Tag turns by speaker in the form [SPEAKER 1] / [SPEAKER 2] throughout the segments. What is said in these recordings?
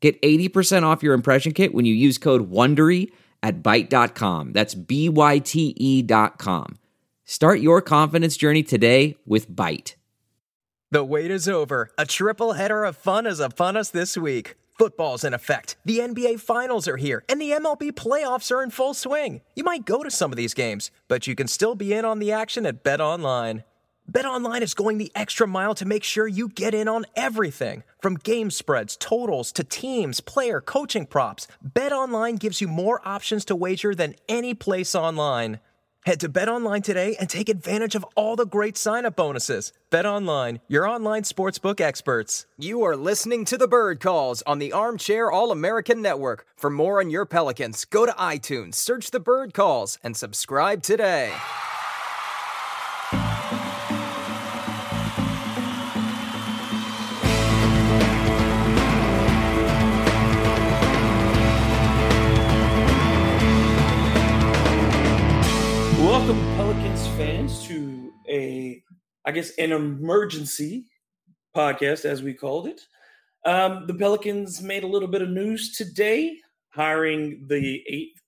[SPEAKER 1] Get 80% off your impression kit when you use code WONDERY at Byte.com. That's B-Y-T-E dot com. Start your confidence journey today with Byte.
[SPEAKER 2] The wait is over. A triple header of fun is upon us this week. Football's in effect. The NBA Finals are here, and the MLB playoffs are in full swing. You might go to some of these games, but you can still be in on the action at BetOnline. BetOnline is going the extra mile to make sure you get in on everything. From game spreads, totals, to teams, player, coaching props, BetOnline gives you more options to wager than any place online. Head to BetOnline today and take advantage of all the great sign-up bonuses. BetOnline, your online sportsbook experts.
[SPEAKER 3] You are listening to the Bird Calls on the Armchair All-American Network. For more on your Pelicans, go to iTunes, search the Bird Calls, and subscribe today.
[SPEAKER 4] Welcome, Pelicans fans, to a, I guess, an emergency podcast, as we called it. Um, the Pelicans made a little bit of news today, hiring the eighth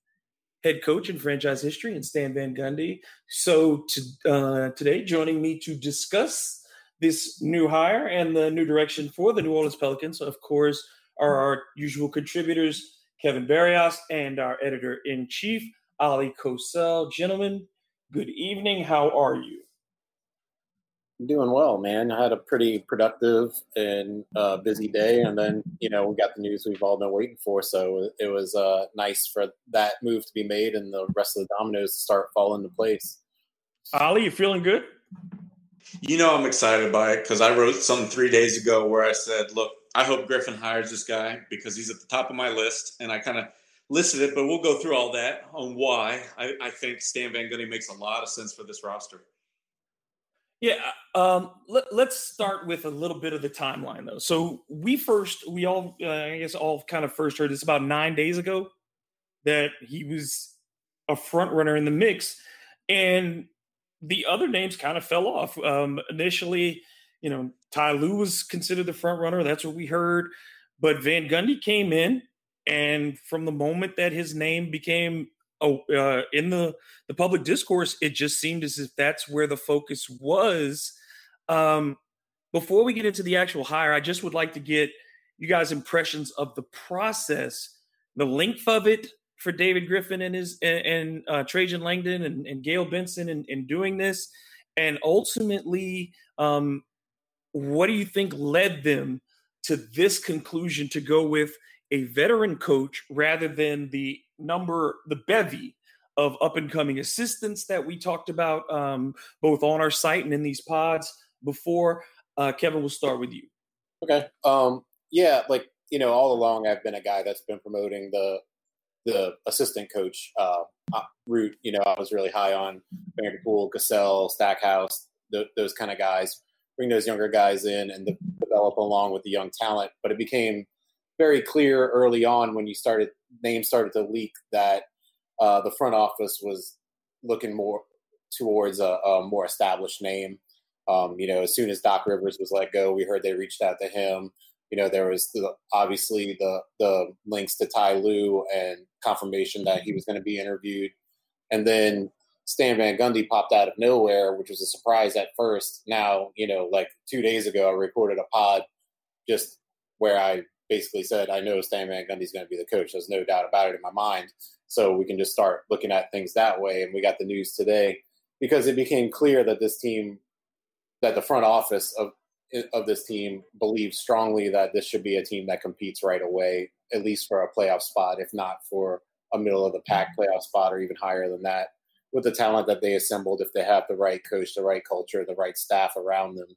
[SPEAKER 4] head coach in franchise history, and Stan Van Gundy. So to, uh, today, joining me to discuss this new hire and the new direction for the New Orleans Pelicans, of course, are our usual contributors, Kevin Barrios, and our editor in chief, Ali Kosel. Gentlemen, good evening. How are you?
[SPEAKER 5] I'm doing well, man. I had a pretty productive and uh, busy day, and then you know we got the news we've all been waiting for. So it was uh, nice for that move to be made, and the rest of the dominoes to start falling into place.
[SPEAKER 4] Ali, you feeling good?
[SPEAKER 6] You know I'm excited by it because I wrote something three days ago where I said, "Look, I hope Griffin hires this guy because he's at the top of my list," and I kind of listed it, but we'll go through all that on why I, I think Stan Van Gundy makes a lot of sense for this roster.
[SPEAKER 4] Yeah, um, let, us start with a little bit of the timeline though. So we first, we all, uh, I guess, all kind of first heard this about nine days ago that he was a front runner in the mix, and the other names kind of fell off. Um, initially, you know, Ty Lue was considered the front runner. That's what we heard, but Van Gundy came in and from the moment that his name became oh, uh, in the the public discourse, it just seemed as if that's where the focus was. Um, before we get into the actual hire, I just would like to get you guys' impressions of the process, the length of it for David Griffin and his and, and uh, Trajan Langdon and, and Gayle Benson in, in doing this, and ultimately, um, what do you think led them to this conclusion to go with a veteran coach rather than the number, the bevy of up and coming assistants that we talked about um, both on our site and in these pods before. Uh, Kevin, we'll start with you.
[SPEAKER 5] Okay. Um, yeah, like you know, all along I've been a guy that's been promoting the the assistant coach uh, uh route. You know, I was really high on Vanderpool, Cassell, Stackhouse, th- those kind of guys. Bring those younger guys in and de- develop along with the young talent. But it became very clear early on when you started names started to leak that uh, the front office was looking more towards a, a more established name. Um, you know, as soon as Doc Rivers was let go, we heard they reached out to him. You know, there was the, obviously the the links to Ty Lue and confirmation that he was going to be interviewed, and then Stan Van Gundy popped out of nowhere, which was a surprise at first. Now, you know, like two days ago, I recorded a pod just where I basically said, I know Stan Van Gundy's going to be the coach. There's no doubt about it in my mind. So we can just start looking at things that way. And we got the news today because it became clear that this team, that the front office of of this team believes strongly that this should be a team that competes right away, at least for a playoff spot, if not for a middle of the pack playoff spot or even higher than that, with the talent that they assembled, if they have the right coach, the right culture, the right staff around them.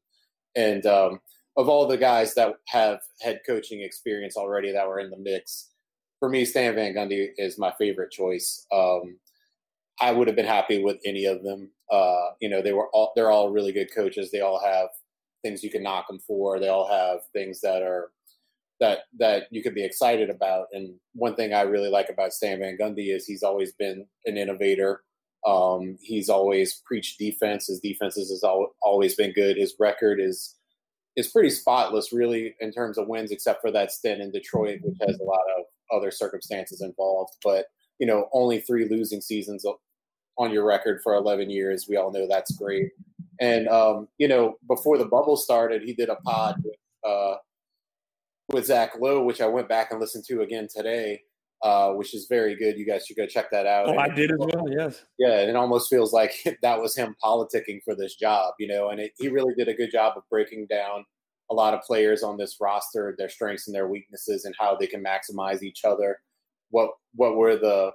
[SPEAKER 5] And um, of all the guys that have head coaching experience already that were in the mix, for me, Stan Van Gundy is my favorite choice. Um, I would have been happy with any of them. Uh, you know, they were all they're all really good coaches. They all have things you can knock them for. They all have things that are that that you could be excited about. And one thing I really like about Stan Van Gundy is he's always been an innovator. Um, he's always preached defense. His defenses has always been good. His record is is pretty spotless, really, in terms of wins, except for that stint in Detroit, which has a lot of other circumstances involved. But you know, only three losing seasons on your record for 11 years. We all know that's great. And um, you know, before the bubble started, he did a pod with uh, with Zach Lowe, which I went back and listened to again today, uh, which is very good. You guys should go check that out.
[SPEAKER 4] Oh, and I did as well. Yes.
[SPEAKER 5] Yeah, and it almost feels like that was him politicking for this job, you know. And it, he really did a good job of breaking down a lot of players on this roster, their strengths and their weaknesses, and how they can maximize each other. What what were the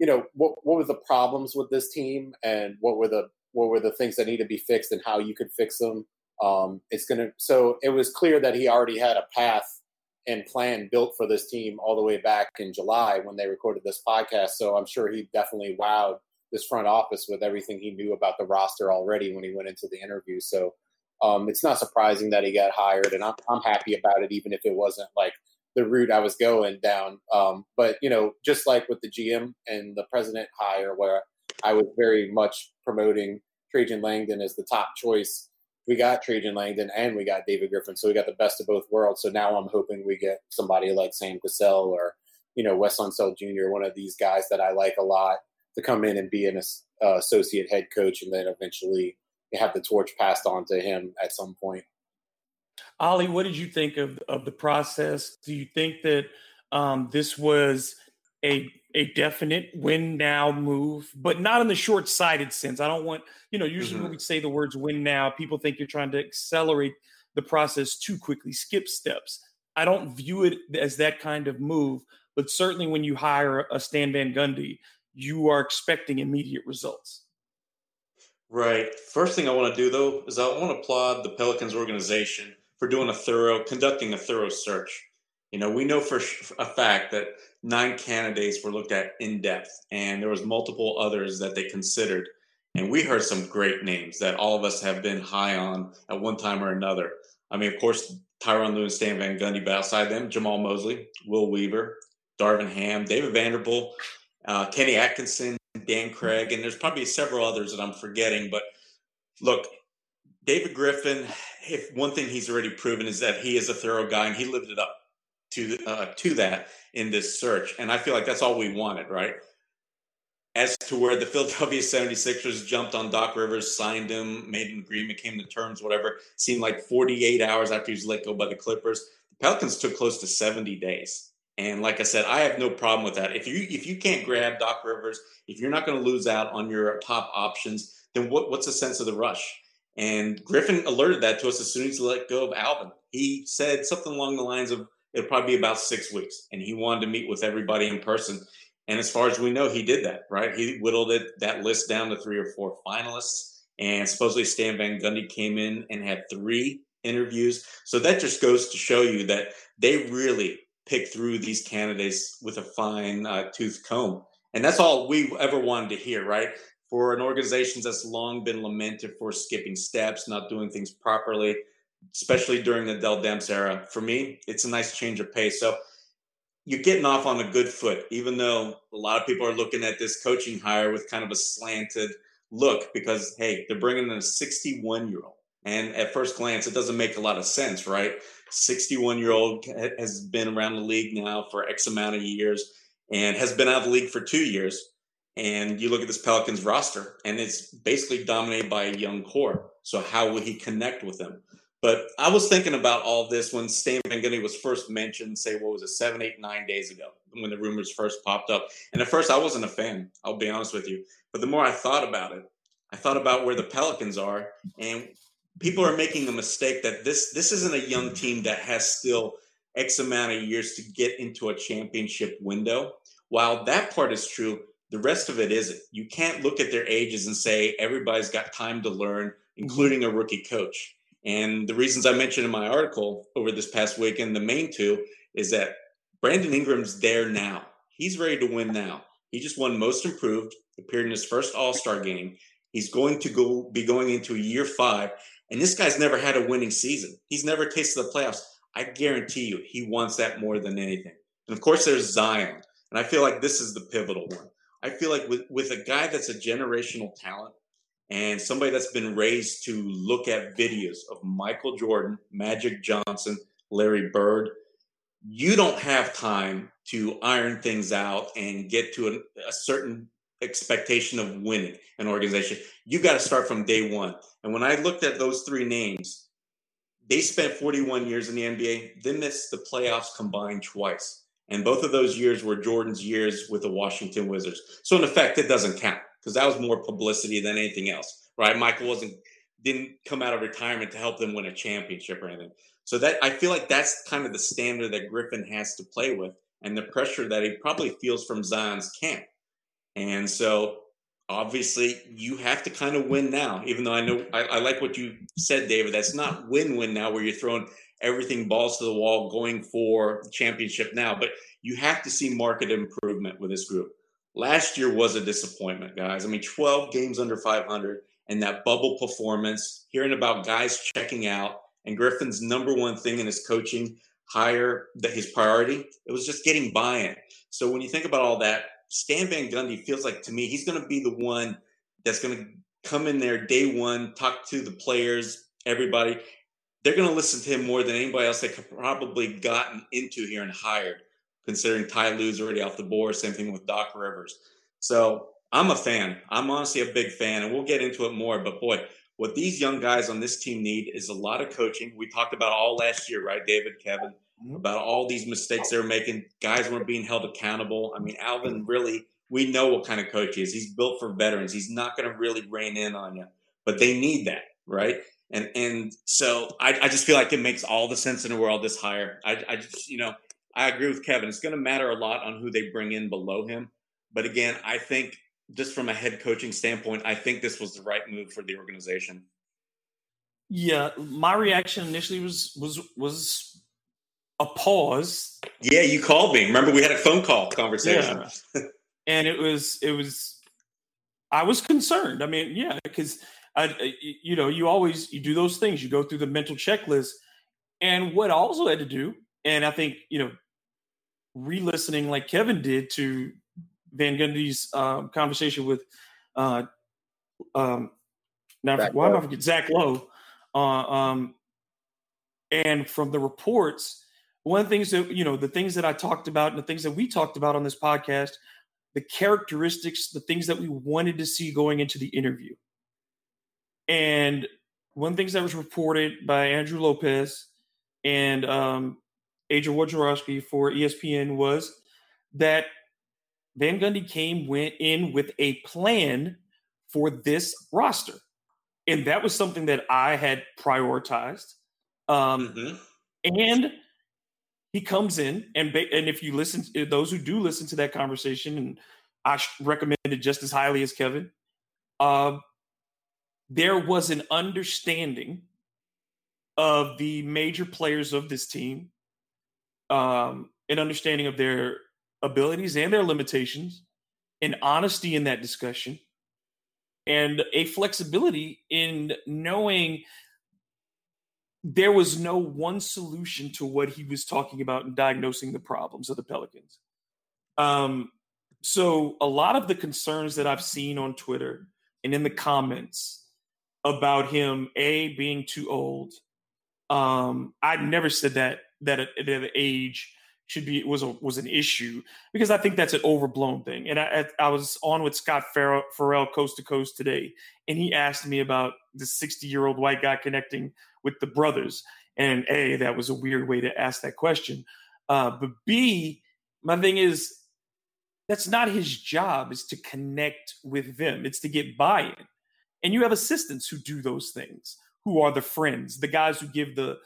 [SPEAKER 5] you know what what were the problems with this team, and what were the what were the things that need to be fixed, and how you could fix them. Um, it's gonna so it was clear that he already had a path and plan built for this team all the way back in July when they recorded this podcast. So I'm sure he definitely wowed this front office with everything he knew about the roster already when he went into the interview. So um, it's not surprising that he got hired, and I'm, I'm happy about it, even if it wasn't like the route I was going down. Um, but you know, just like with the GM and the president hire, where I was very much promoting Trajan Langdon as the top choice. We got Trajan Langdon and we got David Griffin, so we got the best of both worlds. So now I'm hoping we get somebody like Sam Cassell or you know Wes Unseld Jr., one of these guys that I like a lot, to come in and be an uh, associate head coach, and then eventually have the torch passed on to him at some point.
[SPEAKER 4] Ollie, what did you think of of the process? Do you think that um, this was a a definite win now move, but not in the short sighted sense? I don't want you know. Usually mm-hmm. when we say the words "win now," people think you're trying to accelerate the process too quickly, skip steps. I don't view it as that kind of move, but certainly when you hire a Stan Van Gundy, you are expecting immediate results.
[SPEAKER 6] Right. First thing I want to do though is I want to applaud the Pelicans organization for doing a thorough, conducting a thorough search. You know, we know for a fact that nine candidates were looked at in depth, and there was multiple others that they considered. And we heard some great names that all of us have been high on at one time or another. I mean, of course, Tyronn Lue and Stan Van Gundy, but outside them, Jamahl Mosley, Will Weaver, Darvin Ham, David Vanderpool, uh, Kenny Atkinson, Dan Craig, and there's probably several others that I'm forgetting. But look, David Griffin, if one thing he's already proven is that he is a thorough guy, and he lived it up to uh, to that in this search. And I feel like that's all we wanted, right? As to where the Philadelphia 76ers jumped on Doc Rivers, signed him, made an agreement, came to terms, whatever, seemed like 48 hours after he was let go by the Clippers. The Pelicans took close to 70 days. And like I said, I have no problem with that. If you if you can't grab Doc Rivers, if you're not going to lose out on your top options, then what, what's the sense of the rush? And Griffin alerted that to us as soon as he let go of Alvin. He said something along the lines of it'll probably be about six weeks, and he wanted to meet with everybody in person. And as far as we know, he did that. Right? He whittled it that list down to three or four finalists, and supposedly Stan Van Gundy came in and had three interviews. So that just goes to show you that they really pick through these candidates with a fine uh, tooth comb. And that's all we ever wanted to hear, right? For an organization that's long been lamented for skipping steps, not doing things properly, especially during the Dell Demps era, for me, it's a nice change of pace. So you're getting off on a good foot, even though a lot of people are looking at this coaching hire with kind of a slanted look because, hey, they're bringing in a 61 year old. And at first glance, it doesn't make a lot of sense, right? 61 year old has been around the league now for X amount of years and has been out of the league for two years. And you look at this Pelicans roster, and it's basically dominated by a young core. So how will he connect with them? But I was thinking about all this when Stan Van Gundy was first mentioned, say, what was it, seven, eight, nine days ago, when the rumors first popped up. And at first, I wasn't a fan, I'll be honest with you. But the more I thought about it, I thought about where the Pelicans are and people are making a mistake that this this isn't a young team that has still X amount of years to get into a championship window. While that part is true, the rest of it isn't. You can't look at their ages and say everybody's got time to learn, including a rookie coach. And the reasons I mentioned in my article over this past weekend, the main two is that Brandon Ingram's there now. He's ready to win now. He just won most improved, appeared in his first All Star game. He's going to go be going into a year five, and this guy's never had a winning season. He's never tasted the playoffs. I guarantee you, he wants that more than anything. And of course, there's Zion, and I feel like this is the pivotal one. I feel like with with a guy that's a generational talent and somebody that's been raised to look at videos of Michael Jordan, Magic Johnson, Larry Bird, you don't have time to iron things out and get to a, a certain expectation of winning an organization. You got to start from day one. And when I looked at those three names, they spent 41 years in the NBA. They missed the playoffs combined twice. And both of those years were Jordan's years with the Washington Wizards. So in effect, it doesn't count because that was more publicity than anything else, right? Michael wasn't didn't come out of retirement to help them win a championship or anything. So that I feel like that's kind of the standard that Griffin has to play with, and the pressure that he probably feels from Zion's camp. And so obviously you have to kind of win now, even though I know I, I like what you said, David. That's not win-win now where you're throwing everything balls to the wall going for the championship now, but you have to see market improvement with this group. Last year was a disappointment, guys. I mean, 12 games under 500 and that bubble performance, hearing about guys checking out and Griffin's number one thing in his coaching hire that his priority, it was just getting buy-in. So when you think about all that, Stan Van Gundy feels like to me he's going to be the one that's going to come in there day one, talk to the players, everybody. They're going to listen to him more than anybody else they could probably gotten into here and hired considering Ty Lue's already off the board. Same thing with Doc Rivers. So I'm a fan. I'm honestly a big fan, and we'll get into it more. But boy, what these young guys on this team need is a lot of coaching. We talked about all last year, right, David, Kevin, about all these mistakes they were making. Guys weren't being held accountable. I mean, Alvin really, we know what kind of coach he is. He's built for veterans. He's not going to really rein in on you, but they need that, right? And and so I, I just feel like it makes all the sense in the world this hire. I, I just you know I agree with Kevin. It's going to matter a lot on who they bring in below him. But again, I think just from a head coaching standpoint, I think this was the right move for the organization.
[SPEAKER 4] Yeah, my reaction initially was was was a pause.
[SPEAKER 6] Yeah, you called me. Remember we had a phone call conversation.
[SPEAKER 4] Yeah. and it was it was I was concerned. I mean, yeah, because I you know, you always you do those things. You go through the mental checklist. And what I also had to do, and I think, you know, re-listening like Kevin did to Van Gundy's um, conversation with uh, um, now Zach why am I forget Zach Lowe, uh, um, and from the reports, one of the things that you know the things that I talked about and the things that we talked about on this podcast, the characteristics, the things that we wanted to see going into the interview, and one of the things that was reported by Andrew Lopez and um, Adrian Wojnarowski for ESPN was that Van Gundy came went in with a plan for this roster. And that was something that I had prioritized. Um, mm-hmm. And he comes in, and and if you listen, to, those who do listen to that conversation, and I recommend it just as highly as Kevin, uh, there was an understanding of the major players of this team um, an understanding of their abilities and their limitations, an honesty in that discussion, and a flexibility in knowing there was no one solution to what he was talking about and diagnosing the problems of the Pelicans. Um, so a lot of the concerns that I've seen on Twitter and in the comments about him, a being too old. Um, I've never said that that at that age should be was a, was an issue because I think that's an overblown thing. And I I was on with Scott Ferrall, Ferrall coast to coast today, and he asked me about the 60 year old white guy connecting with the brothers. And a that was a weird way to ask that question. Uh, but b my thing is that's not his job is to connect with them. It's to get buy-in. And you have assistants who do those things, who are the friends, the guys who give the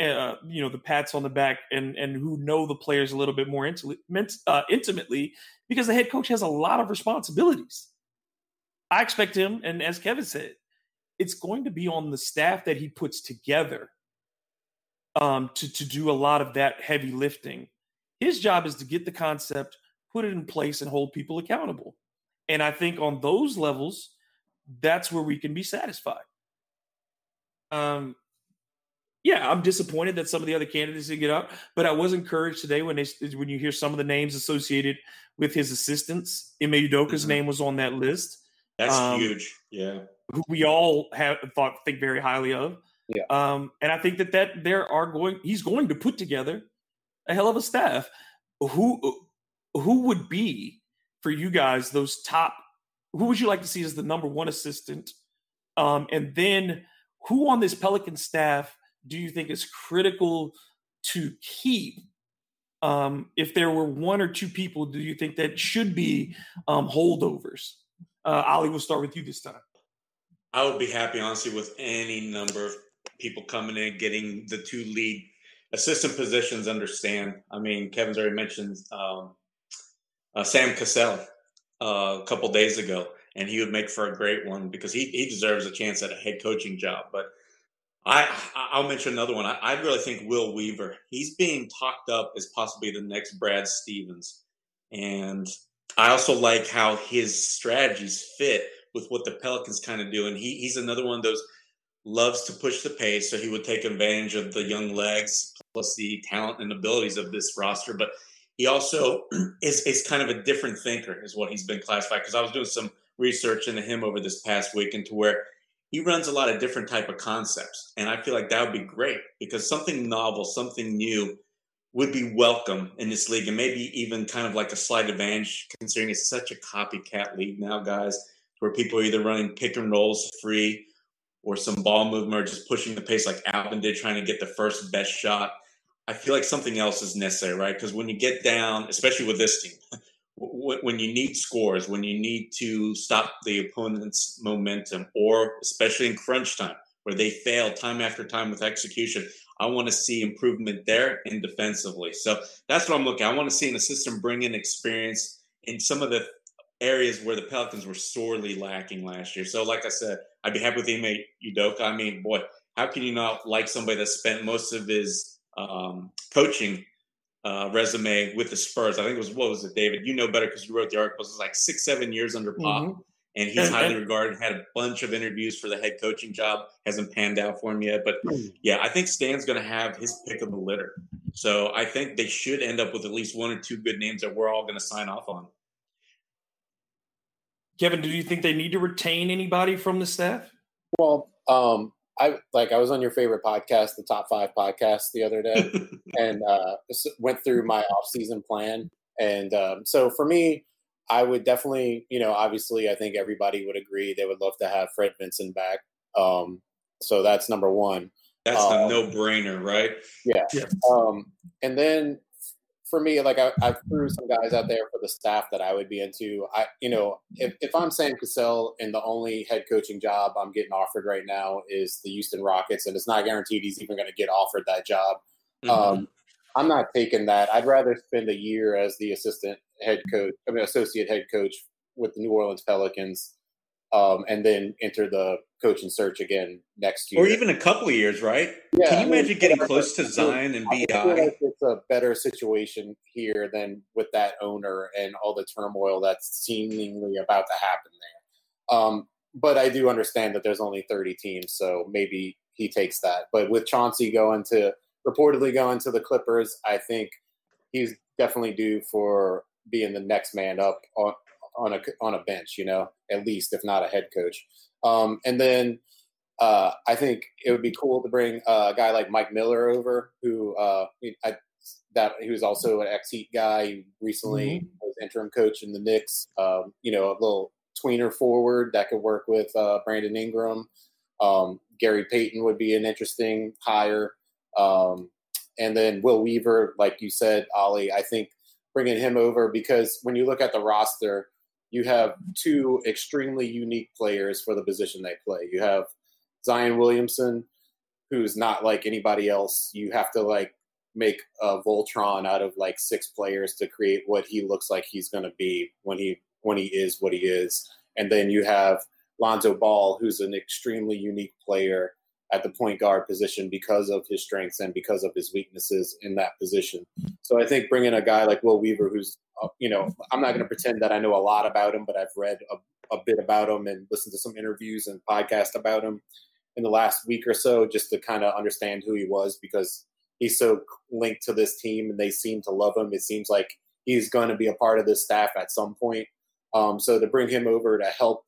[SPEAKER 4] uh, you know the pats on the back and and who know the players a little bit more uh, intimately because the head coach has a lot of responsibilities. I expect him, and as Kevin said, it's going to be on the staff that he puts together um, to to do a lot of that heavy lifting. His job is to get the concept, put it in place, and hold people accountable. And I think on those levels, that's where we can be satisfied. Um, yeah, I'm disappointed that some of the other candidates didn't get up, but I was encouraged today when they when you hear some of the names associated with his assistants. Ime Udoka's mm-hmm. name was on that list.
[SPEAKER 6] That's um, huge. Yeah,
[SPEAKER 4] who we all have thought think very highly of.
[SPEAKER 5] Yeah,
[SPEAKER 4] um, and I think that that there are going. He's going to put together a hell of a staff. Who who would be for you guys those top? Who would you like to see as the number one assistant? Um, and then who on this Pelican staff? Do you think is critical to keep? Um, if there were one or two people, do you think that should be um, holdovers? Uh, Ali, we'll start with you this time.
[SPEAKER 6] I would be happy, honestly, with any number of people coming in, getting the two lead assistant positions. Understand? I mean, Kevin's already mentioned um, uh, Sam Cassell uh, a couple days ago, and he would make for a great one because he he deserves a chance at a head coaching job. But I I'll mention another one. I, I, really think Will Weaver. He's being talked up as possibly the next Brad Stevens, and I also like how his strategies fit with what the Pelicans kind of do. And he he's another one of those loves to push the pace, so he would take advantage of the young legs plus the talent and abilities of this roster. But he also is is kind of a different thinker, is what he's been classified. Because I was doing some research into him over this past weekend to where he runs a lot of different type of concepts and i feel like that would be great because something novel something new would be welcome in this league and maybe even kind of like a slight advantage considering it's such a copycat league now guys where people are either running pick and rolls free or some ball movement or just pushing the pace like alvin did trying to get the first best shot. I feel like something else is necessary right? Because when you get down especially with this team when you need scores, when you need to stop the opponent's momentum, or especially in crunch time where they fail time after time with execution, I want to see improvement there and defensively. So that's what I'm looking. I want to see an assistant bring in experience in some of the areas where the Pelicans were sorely lacking last year. So, like I said, I'd be happy with Ime Udoka. I mean, boy, how can you not like somebody that spent most of his um, coaching uh, resume with the Spurs. I think it was what was it, David? You know better because you wrote the article. It was like six, seven years under Pop, mm-hmm. and he's highly regarded. Had a bunch of interviews for the head coaching job. Hasn't panned out for him yet, but hmm. yeah, I think Stan's going to have his pick of the litter. So I think they should end up with at least one or two good names that we're all going to sign off on.
[SPEAKER 4] Kevin, do you think they need to retain anybody from the staff?
[SPEAKER 5] Well, um, I like I was on your favorite podcast, the Top Five podcast, the other day, and uh, went through my off-season plan. And um, so for me, I would definitely, you know, obviously, I think everybody would agree they would love to have Fred Vincent back. Um, so that's number one.
[SPEAKER 6] That's um, a no-brainer, right?
[SPEAKER 5] Yeah. yeah. Um, and then for me, like I, I, threw some guys out there for the staff that I would be into. I, you know, if, if I'm Sam Cassell and the only head coaching job I'm getting offered right now is the Houston Rockets, and it's not guaranteed he's even going to get offered that job, mm-hmm. um, I'm not taking that. I'd rather spend a year as the assistant head coach, I mean, associate head coach with the New Orleans Pelicans um, and then enter the coaching search again next year,
[SPEAKER 6] or even a couple of years, right? Yeah, Can you I imagine getting close to Zion and Bi?
[SPEAKER 5] Like it's a better situation here than with that owner and all the turmoil that's seemingly about to happen there. Um, but I do understand that there's only 30 teams, so maybe he takes that. But with Chauncey going to reportedly going to the Clippers, I think he's definitely due for being the next man up on, on a on a bench, you know, at least if not a head coach. Um, and then uh, I think it would be cool to bring a guy like Mike Miller over, who uh, I, that he was also an ex Heat guy. He recently mm-hmm. was interim coach in the Knicks. Um, you know, a little tweener forward that could work with uh, Brandon Ingram. Um, Gary Payton would be an interesting hire. Um, and then Will Weaver, like you said, Ollie, I think bringing him over because when you look at the roster, you have two extremely unique players for the position they play. You have Zion Williamson, who's not like anybody else. You have to like make a Voltron out of like six players to create what he looks like he's going to be when he when he is what he is. And then you have Lonzo Ball, who's an extremely unique player at the point guard position because of his strengths and because of his weaknesses in that position. So I think bringing a guy like Will Weaver, who's, uh, you know, I'm not going to pretend that I know a lot about him, but I've read a, a bit about him and listened to some interviews and podcasts about him in the last week or so just to kind of understand who he was because he's so linked to this team and they seem to love him. It seems like he's going to be a part of this staff at some point. Um, so to bring him over to help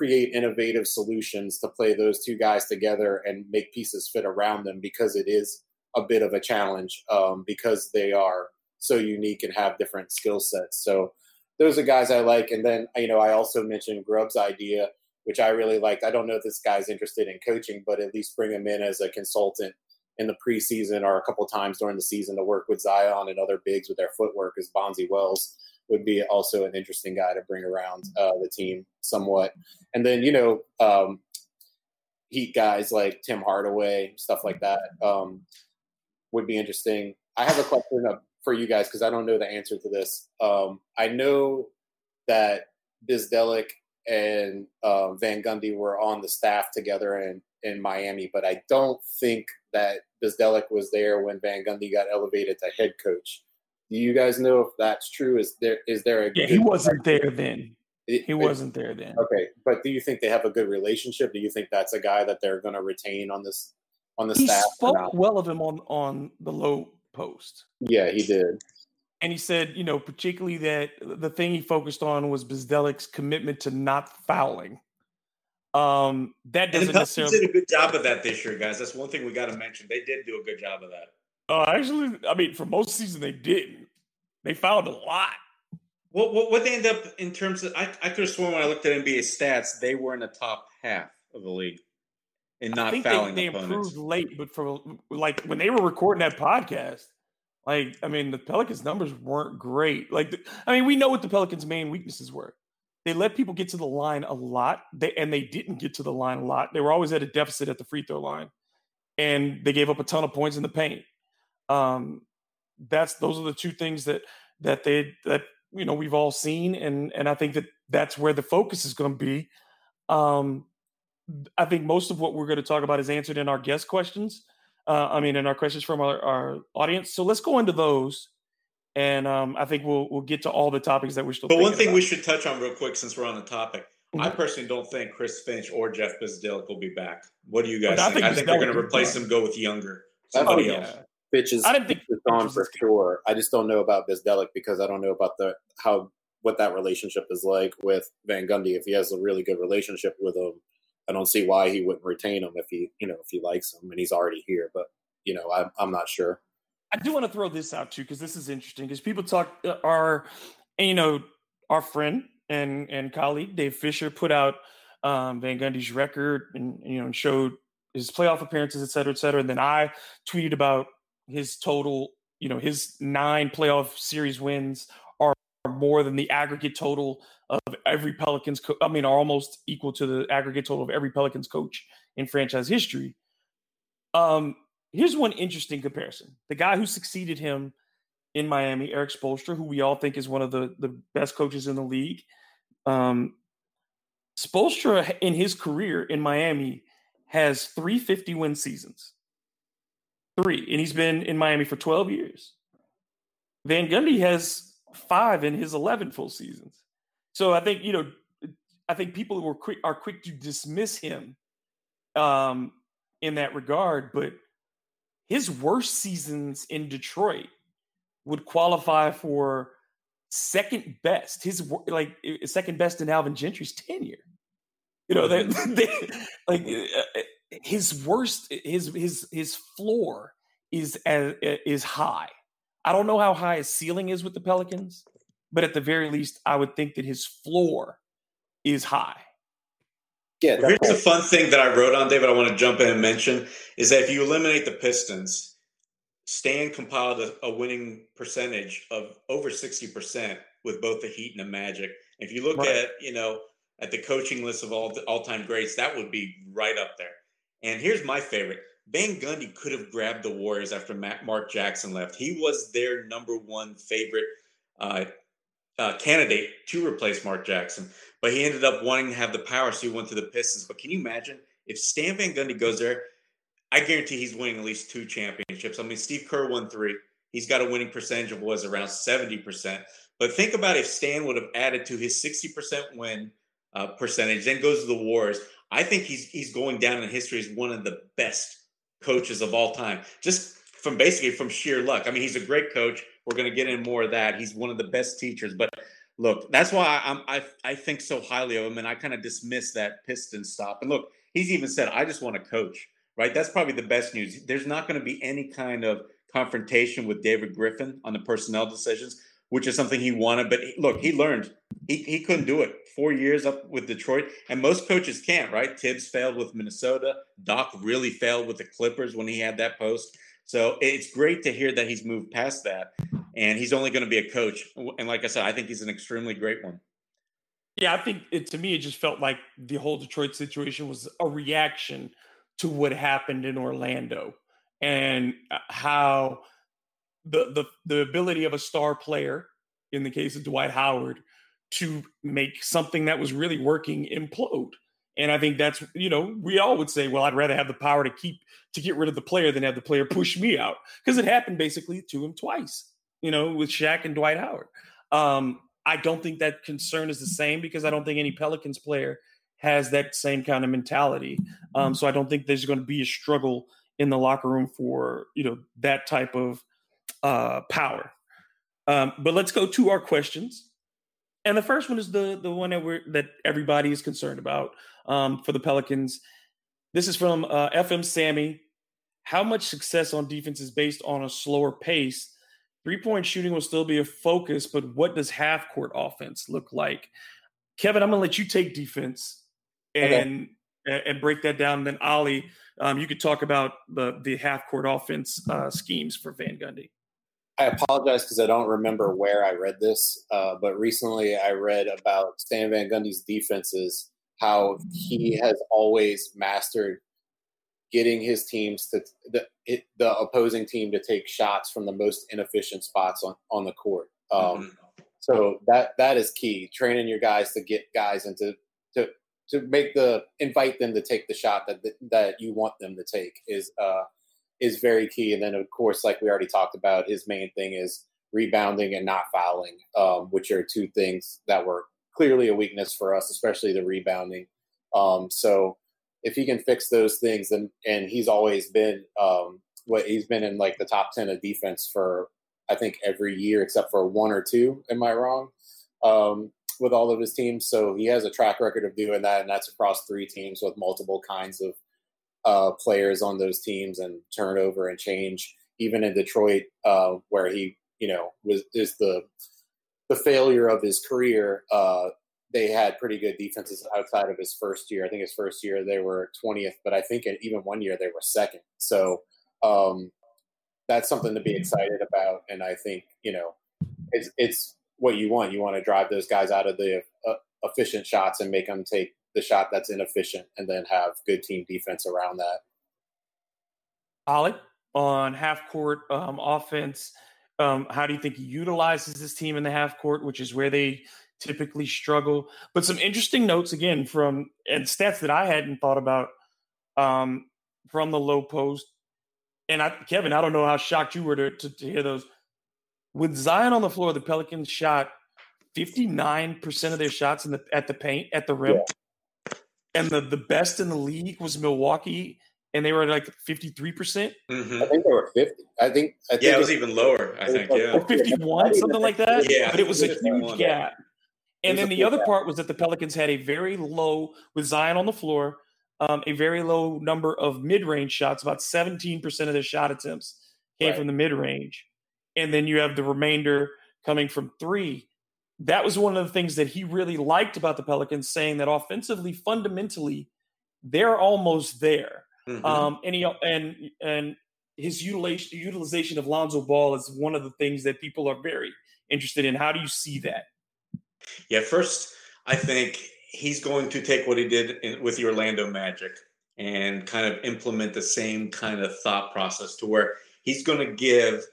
[SPEAKER 5] create innovative solutions to play those two guys together and make pieces fit around them because it is a bit of a challenge um, because they are so unique and have different skill sets. So those are guys I like. And then, you know, I also mentioned Grubb's idea, which I really liked. I don't know if this guy's interested in coaching, but at least bring him in as a consultant in the preseason or a couple times during the season to work with Zion and other bigs with their footwork as Bonzi Wells would be also an interesting guy to bring around uh, the team somewhat. And then, you know, um, Heat guys like Tim Hardaway, stuff like that um, would be interesting. I have a question for you guys because I don't know the answer to this. Um, I know that Bzdelik and uh, Van Gundy were on the staff together in, in Miami, but I don't think that Bzdelik was there when Van Gundy got elevated to head coach. Do you guys know if that's true? Is there is there a
[SPEAKER 4] yeah? He wasn't there then. It, he wasn't there then.
[SPEAKER 5] Okay, but do you think they have a good relationship? Do you think that's a guy that they're going to retain on this on the
[SPEAKER 4] he
[SPEAKER 5] staff?
[SPEAKER 4] He spoke well of him on on the Lowe Post.
[SPEAKER 5] Yeah, he did.
[SPEAKER 4] And he said, you know, particularly that the thing he focused on was Bzdelik's commitment to not fouling. Um, that doesn't necessarily
[SPEAKER 6] did a good job of that this year, guys. That's one thing we got to mention. They did do a good job of that.
[SPEAKER 4] Uh, actually, I mean, for most season they didn't. They fouled a lot.
[SPEAKER 6] What what what they end up in terms of? I, I could have sworn when I looked at NBA stats, they were in the top half of the league in not fouling
[SPEAKER 4] they, they
[SPEAKER 6] opponents.
[SPEAKER 4] improved late, but for like when they were recording that podcast, like I mean, the Pelicans' numbers weren't great. Like the, I mean, we know what the Pelicans' main weaknesses were. They let people get to the line a lot, they, and they didn't get to the line a lot. They were always at a deficit at the free throw line, and they gave up a ton of points in the paint. Um, that's those are the two things that that they that you know we've all seen, and and I think that that's where the focus is going to be. Um, I think most of what we're going to talk about is answered in our guest questions. Uh, I mean, in our questions from our, our audience. So let's go into those, and um, I think we'll we'll get to all the topics that we're still.
[SPEAKER 6] But one thing
[SPEAKER 4] about.
[SPEAKER 6] we should touch on real quick, since we're on the topic,
[SPEAKER 4] Mm-hmm.
[SPEAKER 6] I personally don't think Chris Finch or Jeff Bzdelik will be back. What do you guys
[SPEAKER 4] But I
[SPEAKER 6] think?
[SPEAKER 4] think
[SPEAKER 6] I think they're going to replace them. go with younger somebody
[SPEAKER 4] Oh,
[SPEAKER 6] else.
[SPEAKER 5] Fitch is,
[SPEAKER 4] I didn't think
[SPEAKER 5] is on for sure. I just don't know about Bzdelik because I don't know about the how what that relationship is like with Van Gundy. If he has a really good relationship with him, I don't see why he wouldn't retain him if he you know if he likes him and he's already here. But you know, I'm I'm not sure.
[SPEAKER 4] I do want to throw this out too because this is interesting because people talk uh, our you know our friend and and colleague Dave Fisher put out um, Van Gundy's record and you know and showed his playoff appearances, et cetera, et cetera. And then I tweeted about his total, you know, his nine playoff series wins are more than the aggregate total of every Pelicans. Co- I mean, are almost equal to the aggregate total of every Pelicans coach in franchise history. Um, here's one interesting comparison: the guy who succeeded him in Miami, Erik Spoelstra, who we all think is one of the the best coaches in the league. Um, Spoelstra in his career in Miami has three 50 win seasons. Three. And he's been in Miami for 12 years. Van Gundy has five in his 11 full seasons. So I think, you know, I think people were quick are quick to dismiss him um, in that regard, but his worst seasons in Detroit would qualify for second best. His like second best in Alvin Gentry's tenure. You know, they, they like uh, his worst, his his his floor is as, is high. I don't know how high his ceiling is with the Pelicans, but at the very least, I would think that his floor is high.
[SPEAKER 5] Yeah,
[SPEAKER 6] Here's a fun thing that I wrote on, David. I want to jump in and mention is that if you eliminate the Pistons, Stan compiled a, a winning percentage of over sixty percent with both the Heat and the Magic. If you look
[SPEAKER 4] Right.
[SPEAKER 6] at you know at the coaching list of all all time greats, that would be right up there. And here's my favorite: Van Gundy could have grabbed the Warriors after Mark Jackson left. He was their number one favorite uh, uh, candidate to replace Mark Jackson, but he ended up wanting to have the power, so he went to the Pistons. But can you imagine if Stan Van Gundy goes there? I guarantee he's winning at least two championships. I mean, Steve Kerr won three. He's got a winning percentage of was around 70%. But think about if Stan would have added to his 60% win uh, percentage, then goes to the wars. I think he's he's going down in history as one of the best coaches of all time. Just from basically from sheer luck. I mean, he's a great coach. We're going to get in more of that. He's one of the best teachers. But look, that's why I'm, I I think so highly of him, and I kind of dismiss that Piston stop. And look, he's even said, "I just want to coach." Right? That's probably the best news. There's not going to be any kind of confrontation with David Griffin on the personnel decisions, which is something he wanted. But look, he learned he, he couldn't do it. Four years up with Detroit, and most coaches can't, right? Thibs failed with Minnesota. Doc really failed with the Clippers when he had that post. So it's great to hear that he's moved past that, and he's only going to be a coach. And like I said, I think he's an extremely great one.
[SPEAKER 4] Yeah, I think it, to me, it just felt like the whole Detroit situation was a reaction to what happened in Orlando and uh, how the the the ability of a star player, in the case of Dwight Howard, to make something that was really working implode. And I think that's you know we all would say, well, I'd rather have the power to keep to get rid of the player than have the player push me out because it happened basically to him twice. You know, with Shaq and Dwight Howard. Um, I don't think that concern is the same because I don't think any Pelicans player has that same kind of mentality. Um, so I don't think there's going to be a struggle in the locker room for you know that type of uh, power. Um, but let's go to our questions. And the first one is the the one that we're that everybody is concerned about um, for the Pelicans. This is from uh, FM Sammy. How much success on defense is based on a slower pace? Three point shooting will still be a focus, but what does half court offense look like? Kevin, I'm gonna let you take defense and okay. and break that down. And then Ollie, um, you could talk about the the half court offense uh, schemes for Van Gundy.
[SPEAKER 5] I apologize because I don't remember where I read this, uh, but recently I read about Stan Van Gundy's defenses, how he has always mastered getting his teams to the, it, the opposing team to take shots from the most inefficient spots on, on the court. Um, mm-hmm. So that that is key. Training your guys to get guys into to to make the invite them to take the shot that that you want them to take is uh, is very key. And then, of course, like we already talked about, his main thing is rebounding and not fouling, um, which are two things that were clearly a weakness for us, especially the rebounding. Um, so if he can fix those things, then and he's always been um, what he's been in like the top ten of defense for I think every year except for one or two. Am I wrong? Um, with all of his teams, so he has a track record of doing that, and that's across three teams with multiple kinds of uh, players on those teams and turnover and change. Even in Detroit, uh, where he you know was is the the failure of his career. Uh, they had pretty good defenses outside of his first year. I think his first year they were 20th, but I think in even one year they were second. So um, that's something to be excited about. And I think you know it's it's what you want. You want to drive those guys out of the uh, efficient shots and make them take the shot that's inefficient and then have good team defense around that.
[SPEAKER 4] Ollie, on half court um, offense, um, how do you think he utilizes this team in the half court, which is where they typically struggle? But some interesting notes again from and stats that I hadn't thought about um, from the Lowe Post. And I, Kevin, I don't know how shocked you were to, to, to hear those. With Zion on the floor, the Pelicans shot 59% of their shots in the at the paint at the rim. Yeah and the the best in the league was Milwaukee, and they were like fifty three percent.
[SPEAKER 5] Mm-hmm. I think they were fifty. I think. I think
[SPEAKER 6] yeah, it was even lower. I think yeah,
[SPEAKER 4] or fifty one, something like that. Yeah, but it was a huge gap. And then the other gap. part was that the Pelicans had a very low with Zion on the floor, um, a very low number of mid range shots. About seventeen percent of their shot attempts came right. from the mid range, and then you have the remainder coming from three that was one of the things that he really liked about the Pelicans, saying that offensively, fundamentally, they're almost there. Mm-hmm. Um, and he and and his utilization utilization of Lonzo Ball is one of the things that people are very interested in. How do you see that?
[SPEAKER 6] Yeah, first, I think he's going to take what he did in, with the Orlando Magic and kind of implement the same kind of thought process to where he's going to give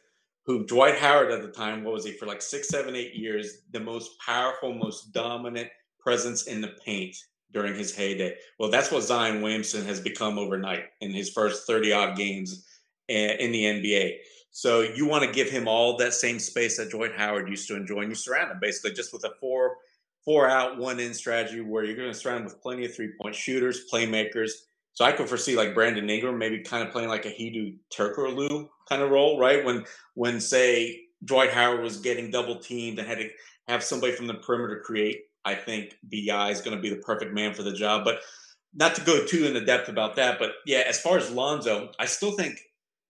[SPEAKER 6] who Dwight Howard at the time, what was he for like six, seven, eight years, the most powerful, most dominant presence in the paint during his heyday. Well, that's what Zion Williamson has become overnight in his first 30 odd games eh, in the NBA. So you want to give him all that same space that Dwight Howard used to enjoy, and you surround him basically just with a four four out, one in strategy where you're going to surround him with plenty of three point shooters, playmakers. So I could foresee like Brandon Ingram maybe kind of playing like a Hedo Turkoglu kind of role, right? When when say Dwight Howard was getting double teamed and had to have somebody from the perimeter create, I think Bi is going to be the perfect man for the job. But not to go too into depth about that, but yeah, as far as Lonzo, I still think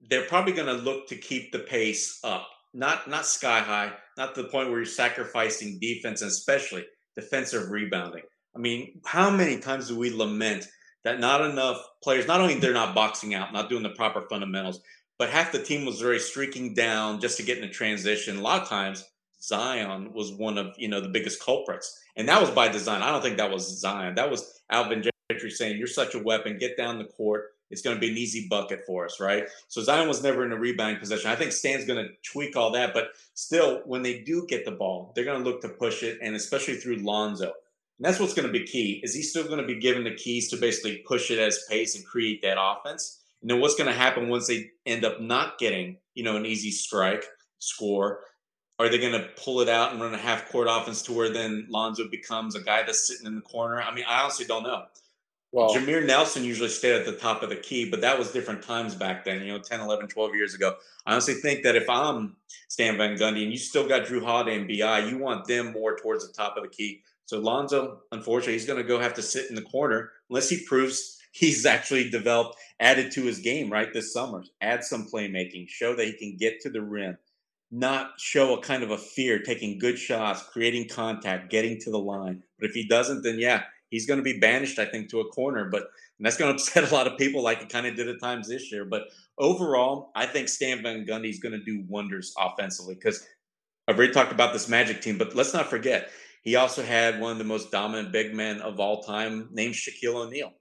[SPEAKER 6] they're probably going to look to keep the pace up, not not sky high, not to the point where you're sacrificing defense and especially defensive rebounding. I mean, how many times do we lament that not enough players, not only they're not boxing out, not doing the proper fundamentals, but half the team was very streaking down just to get in a transition. A lot of times, Zion was one of you know the biggest culprits, and that was by design. I don't think that was Zion. That was Alvin Gentry saying, "You're such a weapon. Get down the court. It's going to be an easy bucket for us, right?" So Zion was never in a rebounding position. I think Stan's going to tweak all that, but still, when they do get the ball, they're going to look to push it, and especially through Lonzo. And that's what's going to be key. Is he still going to be given the keys to basically push it as pace and create that offense? And then what's going to happen once they end up not getting, you know, an easy strike score? Are they going to pull it out and run a half court offense to where then Lonzo becomes a guy that's sitting in the corner? I mean, I honestly don't know. Well, Jameer Nelson usually stayed at the top of the key, but that was different times back then, you know, 10, 11, 12 years ago. I honestly think that if I'm Stan Van Gundy and you still got Jrue Holiday and BI, you want them more towards the top of the key. So Lonzo, unfortunately, he's going to go have to sit in the corner unless he proves he's actually developed, added to his game right this summer. Add some playmaking, show that he can get to the rim, not show a kind of a fear, taking good shots, creating contact, getting to the line. But if he doesn't, then yeah, he's going to be banished, I think, to a corner. But that's going to upset a lot of people, like it kind of did at times this year. But overall, I think Stan Van Gundy is going to do wonders offensively because I've already talked about this Magic team. But let's not forget, he also had one of the most dominant big men of all time, named Shaquille O'Neal.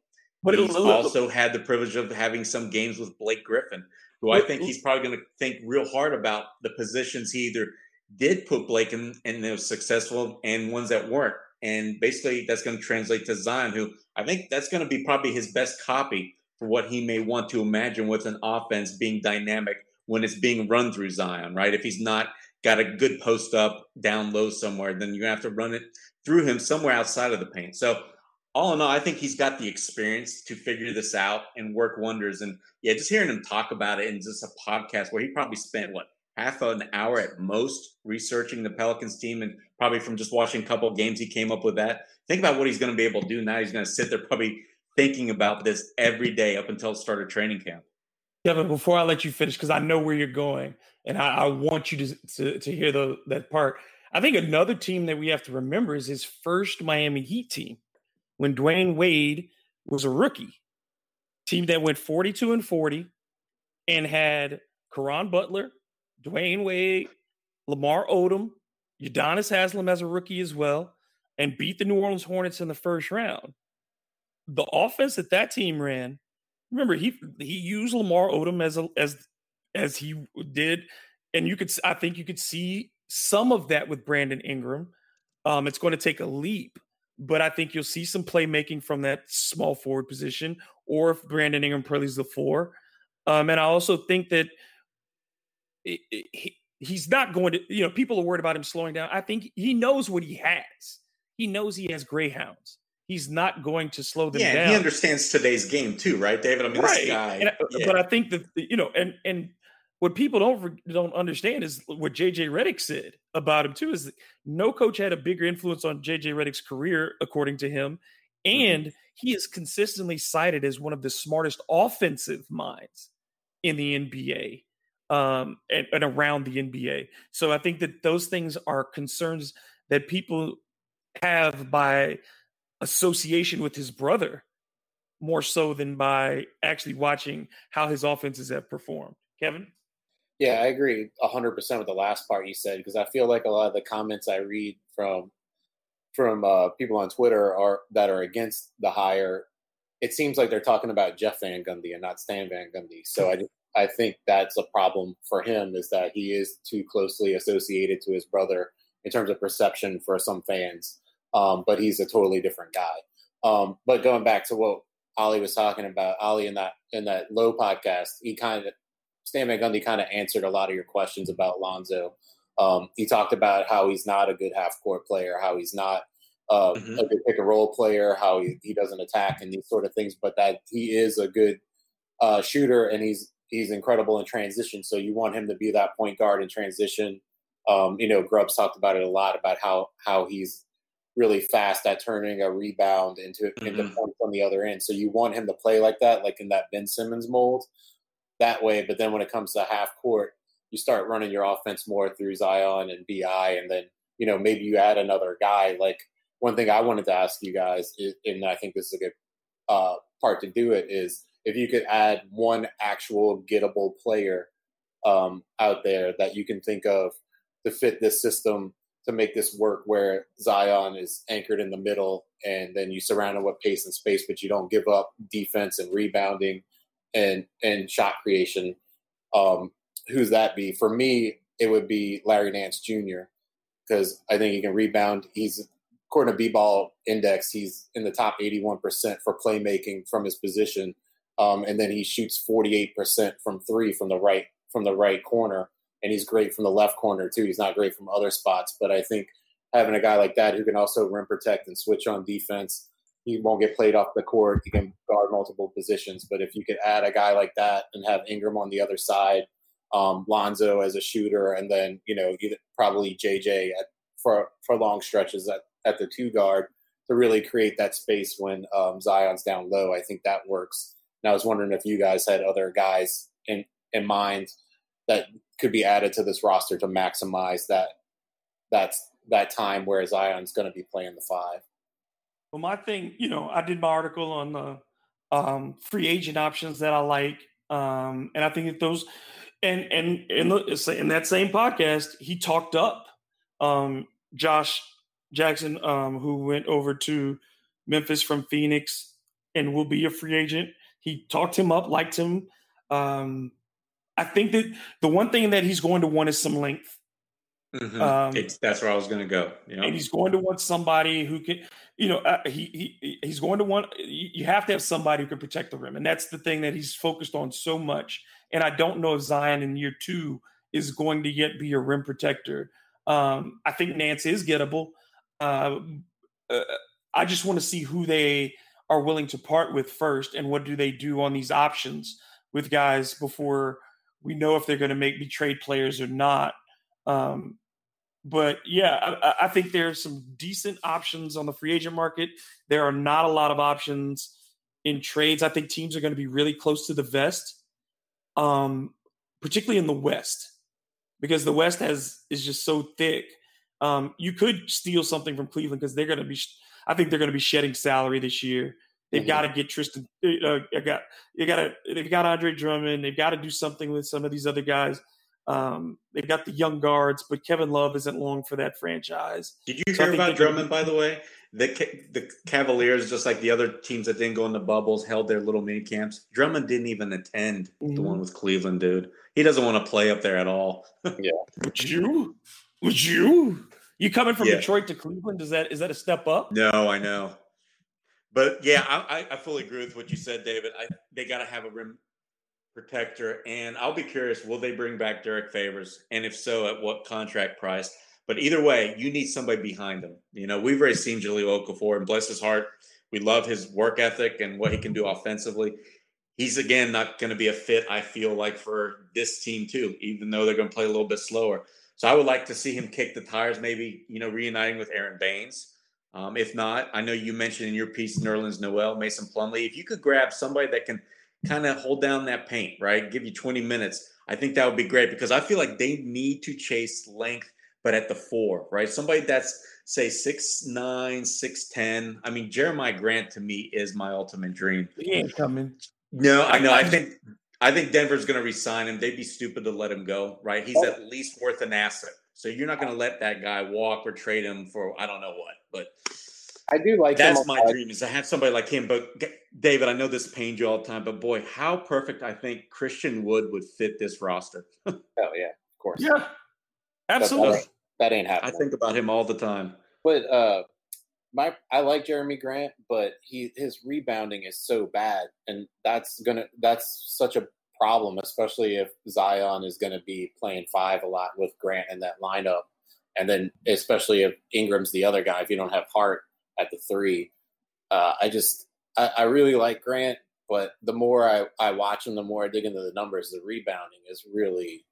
[SPEAKER 6] But he's also had the privilege of having some games with Blake Griffin, who I think he's probably going to think real hard about the positions he either did put Blake in and it was successful and ones that weren't. And basically, that's going to translate to Zion, who I think that's going to be probably his best copy for what he may want to imagine with an offense being dynamic when it's being run through Zion, right? If he's not got a good post up down low somewhere, then you're going to have to run it through him somewhere outside of the paint. So, all in all, I think he's got the experience to figure this out and work wonders. And yeah, just hearing him talk about it in just a podcast where he probably spent what half an hour at most researching the Pelicans team, and probably from just watching a couple games, he came up with that. Think about what he's going to be able to do now. He's going to sit there probably thinking about this every day up until the start of training camp.
[SPEAKER 4] Kevin, before I let you finish, because I know where you're going, and I, I want you to, to, to hear the, that part. I think another team that we have to remember is his first Miami Heat team when Dwyane Wade was a rookie. Team that went 42 and 40 and had Caron Butler, Dwyane Wade, Lamar Odom, Udonis Haslem as a rookie as well, and beat the New Orleans Hornets in the first round. The offense that that team ran, remember he he used Lamar Odom as a, as as he did, and you could I think you could see some of that with Brandon Ingram. Um, it's going to take a leap, but I think you'll see some playmaking from that small forward position, or if Brandon Ingram plays the four. Um, and I also think that it, it, he, he's not going to, you know, people are worried about him slowing down. I think he knows what he has. He knows he has greyhounds. He's not going to slow them
[SPEAKER 6] yeah,
[SPEAKER 4] down.
[SPEAKER 6] he understands today's game too, right, David? I mean, right. this guy.
[SPEAKER 4] And, yeah. But I think that you know, and and what people don't don't understand is what JJ Redick said about him too. Is no coach had a bigger influence on JJ Redick's career, according to him, mm-hmm. and he is consistently cited as one of the smartest offensive minds in the NBA um, and, and around the NBA. So I think that those things are concerns that people have by association with his brother more so than by actually watching how his offenses have performed. Kevin?
[SPEAKER 5] Yeah, I agree 100% with the last part you said because I feel like a lot of the comments I read from from uh, people on Twitter are that are against the hire. It seems like they're talking about Jeff Van Gundy and not Stan Van Gundy. So I I think that's a problem for him is that he is too closely associated to his brother in terms of perception for some fans. Um, but he's a totally different guy. Um, but going back to what Ali was talking about, Ali in that in that low podcast, he kind of Stan Van Gundy kind of answered a lot of your questions about Lonzo. Um, he talked about how he's not a good half court player, how he's not uh, mm-hmm. a good pick and roll player, how he, he doesn't attack and these sort of things, but that he is a good uh, shooter and he's he's incredible in transition. So you want him to be that point guard in transition. Um, you know, Grubbs talked about it a lot about how how he's really fast at turning a rebound into mm-hmm. into points on the other end. So you want him to play like that, like in that Ben Simmons mold, that way. But then when it comes to half court, you start running your offense more through Zion and Bi, and then you know maybe you add another guy. Like one thing I wanted to ask you guys, and I think this is a good uh, part to do it, is if you could add one actual gettable player um, out there that you can think of to fit this system to make this work where Zion is anchored in the middle and then you surround him with pace and space, but you don't give up defense and rebounding and and shot creation. Um, who's that be? For me, it would be Larry Nance Jr. because I think he can rebound. He's according to B-ball index, he's in the top 81% for playmaking from his position. Um, and then he shoots 48% from three from the right from the right corner and he's great from the left corner too. He's not great from other spots, but I think having a guy like that who can also rim protect and switch on defense, he won't get played off the court. He can guard multiple positions, but if you could add a guy like that and have Ingram on the other side, um, Lonzo as a shooter, and then you know probably JJ at, for for long stretches at, at the two guard to really create that space when um, Zion's down low. I think that works. And I was wondering if you guys had other guys in in mind that could be added to this roster to maximize that that's that time where Zion's going to be playing the five.
[SPEAKER 4] Well, my thing, you know, I did my article on the um, free agent options that I like, um, and I think that those, and and in, the, in that same podcast, he talked up um, Josh Jackson, um, who went over to Memphis from Phoenix and will be a free agent. He talked him up, liked him. Um, I think that the one thing that he's going to want is some length.
[SPEAKER 6] Mm-hmm. Um, that's where I was going to go.
[SPEAKER 4] You know? And he's going to want somebody who can, you know, uh, he, he he's going to want. You have to have somebody who can protect the rim, and that's the thing that he's focused on so much. And I don't know if Zion in year two is going to yet be a rim protector. Um, I think Nance is gettable. Uh, uh, I just want to see who they are willing to part with first, and what do they do on these options with guys before we know if they're going to make me trade players or not. Um, but yeah, I, I, think there's some decent options on the free agent market. There are not a lot of options in trades. I think teams are going to be really close to the vest, um, particularly in the West, because the West has is just so thick. Um, you could steal something from Cleveland because they're going to be. I think they're going to be shedding salary this year. They've mm-hmm. got to get Tristan. Uh, got you got to. They've got Andre Drummond. They've got to do something with some of these other guys. Um, they've got the young guards, but Kevin Love isn't long for that franchise.
[SPEAKER 6] Did you so hear about Drummond, by the way? The the Cavaliers, just like the other teams that didn't go in the bubbles, held their little mini camps. Drummond didn't even attend mm-hmm. the one with Cleveland, dude. He doesn't want to play up there at all.
[SPEAKER 5] yeah.
[SPEAKER 4] Would you? Would you? You coming from yeah. Detroit to Cleveland? Is that is that a step up?
[SPEAKER 6] No, I know. But yeah, I, I fully agree with what you said, David. I, they got to have a rim protector, and I'll be curious: will they bring back Derrick Favors, and if so, at what contract price? But either way, you need somebody behind him. You know, we've already seen Jahlil Okafor, and bless his heart, we love his work ethic and what he can do offensively. He's again not going to be a fit. I feel like for this team too, even though they're going to play a little bit slower. So I would like to see him kick the tires, maybe you know reuniting with Aron Baynes. um, if not, I know you mentioned in your piece Nerlens Noel, Mason Plumlee. If you could grab somebody that can kind of hold down that paint, right? Give you 20 minutes. I think that would be great because I feel like they need to chase length, but at the four, right? Somebody that's say six nine, six ten. I mean, Jerami Grant to me is my ultimate dream.
[SPEAKER 4] He ain't coming.
[SPEAKER 6] No, I know. I think I think Denver's going to resign him. They'd be stupid to let him go, right? He's oh. at least worth an asset. So you're not going to let that guy walk or trade him for I don't know what. But
[SPEAKER 5] I do like
[SPEAKER 6] that's my dream is to have somebody like him. But David, I know this pains you all the time, but boy, how perfect I think Christian Wood would fit this roster.
[SPEAKER 5] oh yeah, of course.
[SPEAKER 4] Yeah, absolutely.
[SPEAKER 5] That, that, ain't happening.
[SPEAKER 6] I think about him all the time.
[SPEAKER 5] But uh, my I like Jerami Grant, but he his rebounding is so bad, and that's gonna that's such a problem, especially if Zion is going to be playing five a lot with Grant in that lineup, and then especially if Ingram's the other guy. If you don't have Hart at the three, uh, I just I, I really like Grant, but the more I, I watch him, the more I dig into the numbers. The rebounding is really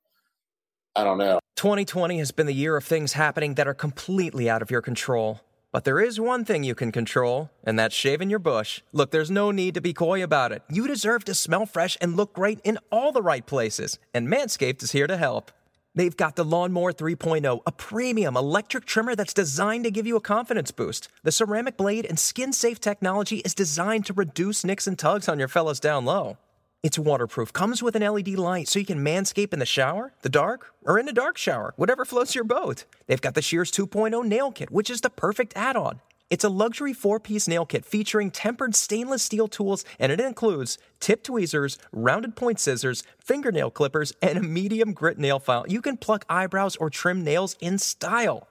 [SPEAKER 5] I don't know.
[SPEAKER 2] 2020 has been the year of things happening that are completely out of your control. But there is one thing you can control, and that's shaving your bush. Look, there's no need to be coy about it. You deserve to smell fresh and look great in all the right places, and Manscaped is here to help. They've got the Lawnmower 3.0, a premium electric trimmer that's designed to give you a confidence boost. The ceramic blade and skin safe technology is designed to reduce nicks and tugs on your fellas down low. It's waterproof, comes with an LED light so you can manscape in the shower, the dark, or in a dark shower, whatever floats your boat. They've got the Shears 2.0 nail kit, which is the perfect add on. It's a luxury four piece nail kit featuring tempered stainless steel tools, and it includes tip tweezers, rounded point scissors, fingernail clippers, and a medium grit nail file. You can pluck eyebrows or trim nails in style.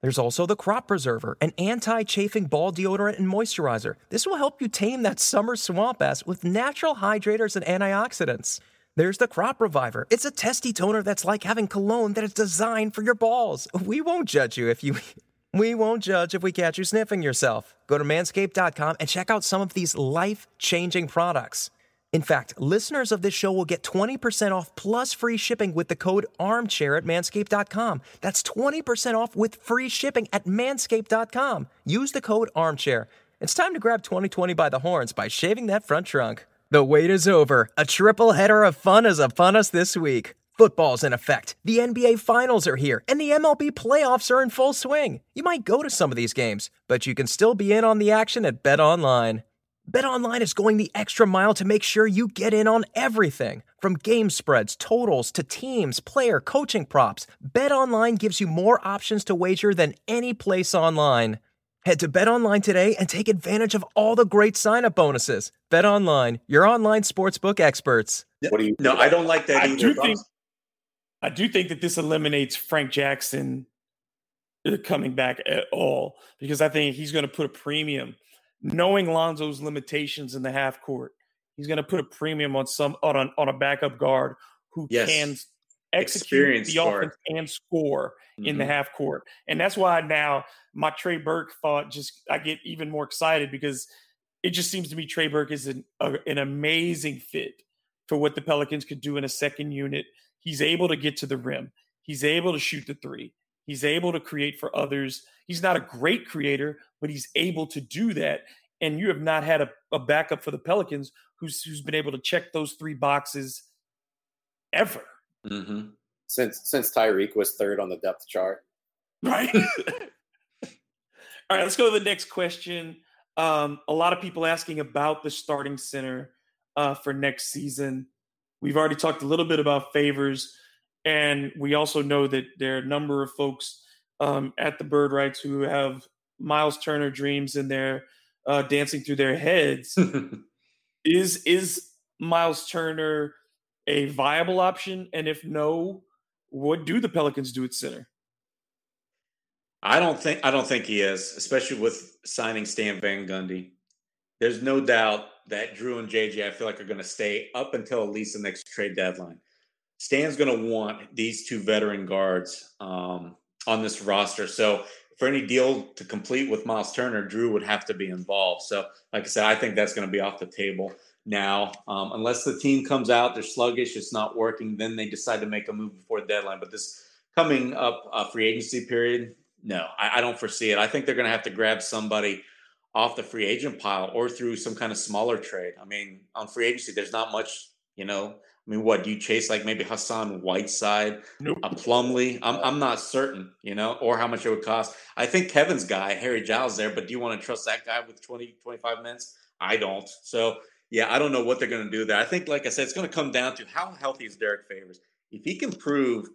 [SPEAKER 2] There's also the Crop Preserver, an anti chafing ball deodorant and moisturizer. This will help you tame that summer swamp ass with natural hydrators and antioxidants. There's the Crop Reviver. It's a testy toner that's like having cologne that is designed for your balls. We won't judge you if you. We won't judge if we catch you sniffing yourself. Go to manscaped.com and check out some of these life changing products. In fact, listeners of this show will get 20% off plus free shipping with the code armchair at manscaped.com. That's 20% off with free shipping at manscaped.com. Use the code armchair. It's time to grab 2020 by the horns by shaving that front trunk. The wait is over. A triple header of fun is upon us this week. Football's in effect. The NBA Finals are here, and the MLB playoffs are in full swing. You might go to some of these games, but you can still be in on the action at Bet Online. BetOnline is going the extra mile to make sure you get in on everything. From game spreads, totals, to teams, player, coaching props, BetOnline gives you more options to wager than any place online. Head to BetOnline today and take advantage of all the great sign-up bonuses. BetOnline, your online sportsbook experts.
[SPEAKER 5] What do you?
[SPEAKER 6] No, I don't like that
[SPEAKER 4] I
[SPEAKER 6] either.
[SPEAKER 4] do think I do think that this eliminates Frank Jackson uh, coming back at all because I think he's going to put a premium, knowing Lonzo's limitations in the half court. He's going to put a premium on some on a, on a backup guard who
[SPEAKER 6] Yes.
[SPEAKER 4] can execute
[SPEAKER 6] Experienced
[SPEAKER 4] the
[SPEAKER 6] guard.
[SPEAKER 4] offense and score in the
[SPEAKER 6] Mhm.
[SPEAKER 4] half court. And that's why now my Trey Burke thought just I get even more excited because it just seems to me Trey Burke is an, a, an amazing fit for what the Pelicans could do in a second unit. He's able to get to the rim. He's able to shoot the three. He's able to create for others. He's not a great creator, but he's able to do that. And you have not had a, a backup for the Pelicans who's who's been able to check those three boxes ever.
[SPEAKER 6] Mhm.
[SPEAKER 5] Since since Tyreke was third on the depth chart.
[SPEAKER 4] Right. All right, let's go to the next question. Um, a lot of people asking about the starting center uh, for next season. We've already talked a little bit about favors, and we also know that there are a number of folks um, at the Bird Writes who have Miles Turner dreams in their uh, dancing through their heads. is is Miles Turner a viable option? And if no, what do the Pelicans do at center?
[SPEAKER 6] I don't think I don't think he is, especially with signing Stan Van Gundy. There's no doubt that Jrue and JJ, I feel like, are going to stay up until at least the next trade deadline. Stan's going to want these two veteran guards um, on this roster. So for any deal to complete with Miles Turner, Jrue would have to be involved. So, like I said, I think that's going to be off the table now. Um, unless the team comes out, they're sluggish, it's not working, then they decide to make a move before the deadline. But this coming up uh, free agency period, no, I, I don't foresee it. I think they're going to have to grab somebody off the free agent pile or through some kind of smaller trade. I mean, on free agency, there's not much, you know. I mean, what do you chase like maybe Hassan Whiteside,
[SPEAKER 4] Nope.
[SPEAKER 6] a Plumlee? I'm I'm not certain, you know, or how much it would cost. I think Kevin's guy, Harry Giles, there, but do you want to trust that guy with 20, 25 minutes? I don't. So yeah, I don't know what they're going to do there. I think, like I said, it's going to come down to how healthy is Derrick Favors. If he can prove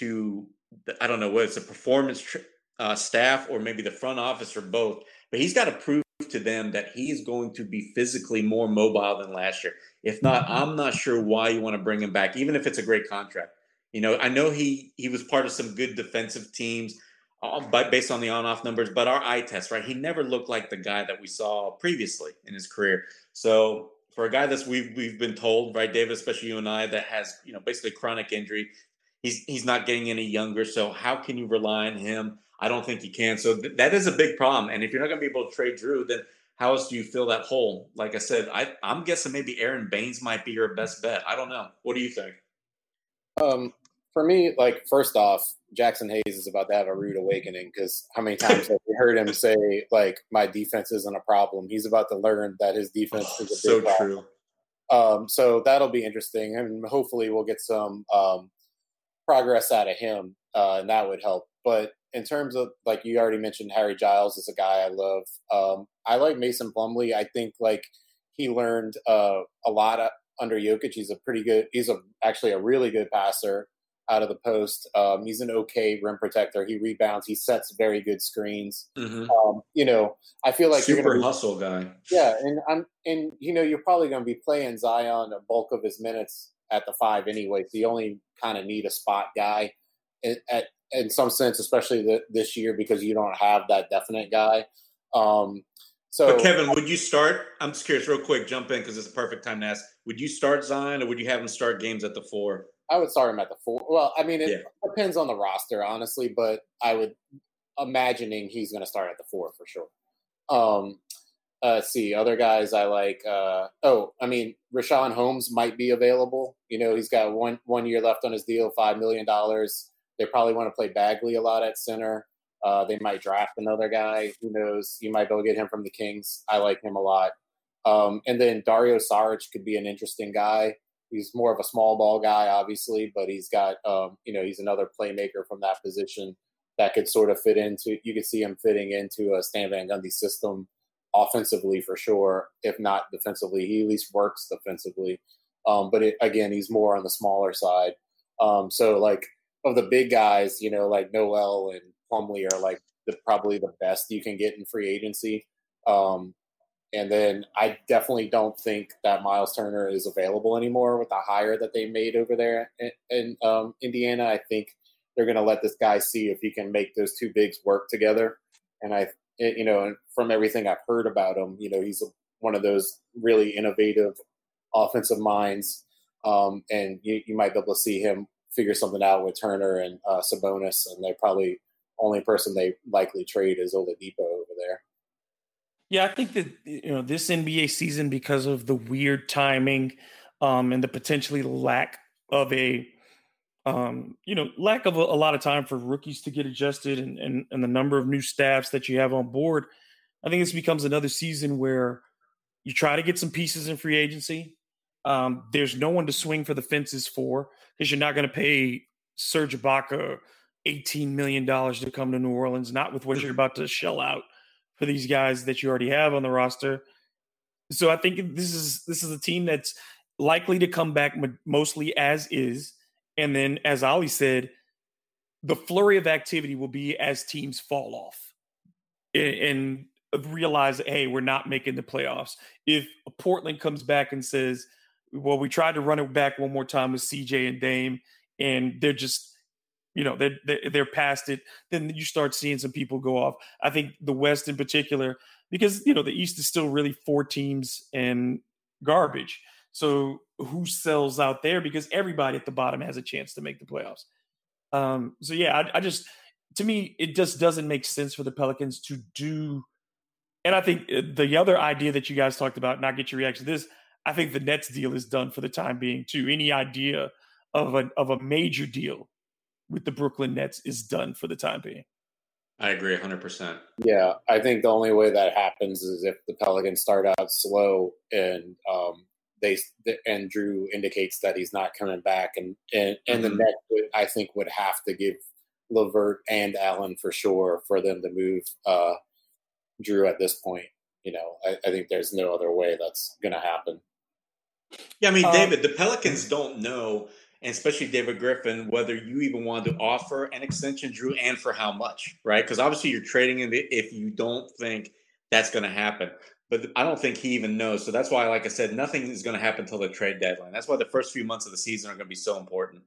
[SPEAKER 6] to, the, I don't know what it's a performance uh, staff or maybe the front office or both, but he's got to prove to them that he's going to be physically more mobile than last year. If not, I'm not sure why you want to bring him back, even if it's a great contract. You know, I know he he was part of some good defensive teams but based on the on-off numbers, but our eye test, right? He never looked like the guy that we saw previously in his career. So for a guy that's we've we've been told, right, David, especially you and I, that has you know basically chronic injury, he's he's not getting any younger. So how can you rely on him? I don't think you can. So th- that is a big problem. And if you're not going to be able to trade Jrue, then how else do you fill that hole? Like I said, I, I'm guessing maybe Aron Baynes might be your best bet. I don't know. What do you think?
[SPEAKER 5] Um, for me, like first off, Jaxon Hayes is about to have a rude awakening because how many times have we heard him say like my defense isn't a problem? He's about to learn that his defense oh, is a
[SPEAKER 6] so
[SPEAKER 5] big
[SPEAKER 6] true.
[SPEAKER 5] Um, so that'll be interesting, and hopefully we'll get some um, progress out of him, uh, and that would help. But in terms of like you already mentioned, Harry Giles is a guy I love. Um, I like Mason Plumlee. I think like he learned uh, a lot of, under Jokic. He's a pretty good. He's a actually a really good passer out of the post. Um, he's an okay rim protector. He rebounds. He sets very good screens. Mm-hmm. Um, you know, I feel like
[SPEAKER 6] super
[SPEAKER 5] be,
[SPEAKER 6] hustle guy.
[SPEAKER 5] Yeah, and I'm and you know you're probably going to be playing Zion a bulk of his minutes at the five anyway. So you only kind of need a spot guy at, at in some sense, especially the, this year because you don't have that definite guy. Um, so,
[SPEAKER 6] but Kevin, would you start? I'm just curious, real quick, jump in because it's a perfect time to ask. Would you start Zion, or would you have him start games at the four?
[SPEAKER 5] I would start him at the four. Well, I mean, it yeah. depends on the roster, honestly, but I would imagining he's going to start at the four for sure. Um, uh, see other guys I like. Uh, oh, I mean, Richaun Holmes might be available. You know, he's got one one year left on his deal, five million dollars. They probably want to play Bagley a lot at center. Uh, they might draft another guy. Who knows? You might go get him from the Kings. I like him a lot. Um, and then Dario Saric could be an interesting guy. He's more of a small ball guy, obviously, but he's got, um, you know, he's another playmaker from that position that could sort of fit into. You could see him fitting into a Stan Van Gundy system offensively for sure, if not defensively. He at least works defensively. Um, but it, again, he's more on the smaller side. Um, so like of the big guys, you know, like Noel and Plumlee are like the probably the best you can get in free agency. Um, and then I definitely don't think that Miles Turner is available anymore with the hire that they made over there in, in um, Indiana. I think they're going to let this guy see if he can make those two bigs work together. And I, you know, from everything I've heard about him, you know, he's one of those really innovative offensive minds. Um, and you, you might be able to see him figure something out with Turner and uh, Sabonis, and they probably only person they likely trade is Oladipo over there.
[SPEAKER 4] Yeah, I think that you know this NBA season because of the weird timing um, and the potentially lack of a um, you know lack of a, a, lot of time for rookies to get adjusted and, and and the number of new staffs that you have on board. I think this becomes another season where you try to get some pieces in free agency. Um, there's no one to swing for the fences for because you're not going to pay Serge Ibaka $18 million to come to New Orleans, not with what you're about to shell out for these guys that you already have on the roster. So I think this is this is a team that's likely to come back mostly as is, and then as Ali said, the flurry of activity will be as teams fall off and, and realize, hey, we're not making the playoffs. If Portland comes back and says, well, we tried to run it back one more time with CJ and Dame, and they're just, you know, they're, they're past it. Then you start seeing some people go off. I think the West in particular, because you know the East is still really four teams and garbage. So who sells out there? Because everybody at the bottom has a chance to make the playoffs. Um, so yeah, I, I just to me it just doesn't make sense for the Pelicans to do. And I think uh, the other idea that you guys talked about, not get your reaction to this, I think the Nets deal is done for the time being too. Any idea of a of a major deal with the Brooklyn Nets is done for the time being.
[SPEAKER 6] I agree 100%.
[SPEAKER 5] Yeah, I think the only way that happens is if the Pelicans start out slow and um, they and Jrue indicates that he's not coming back, and and, and mm-hmm. the Nets would, I think would have to give LeVert and Allen for sure for them to move uh, Jrue at this point. You know, I, I think there's no other way that's going to happen.
[SPEAKER 6] Yeah, I mean, um, David, the Pelicans don't know, and especially David Griffin, whether you even want to offer an extension, Jrue, and for how much, right? Because obviously you're trading in if you don't think that's going to happen. But I don't think he even knows. So that's why, like I said, nothing is going to happen until the trade deadline. That's why the first few months of the season are going to be so important.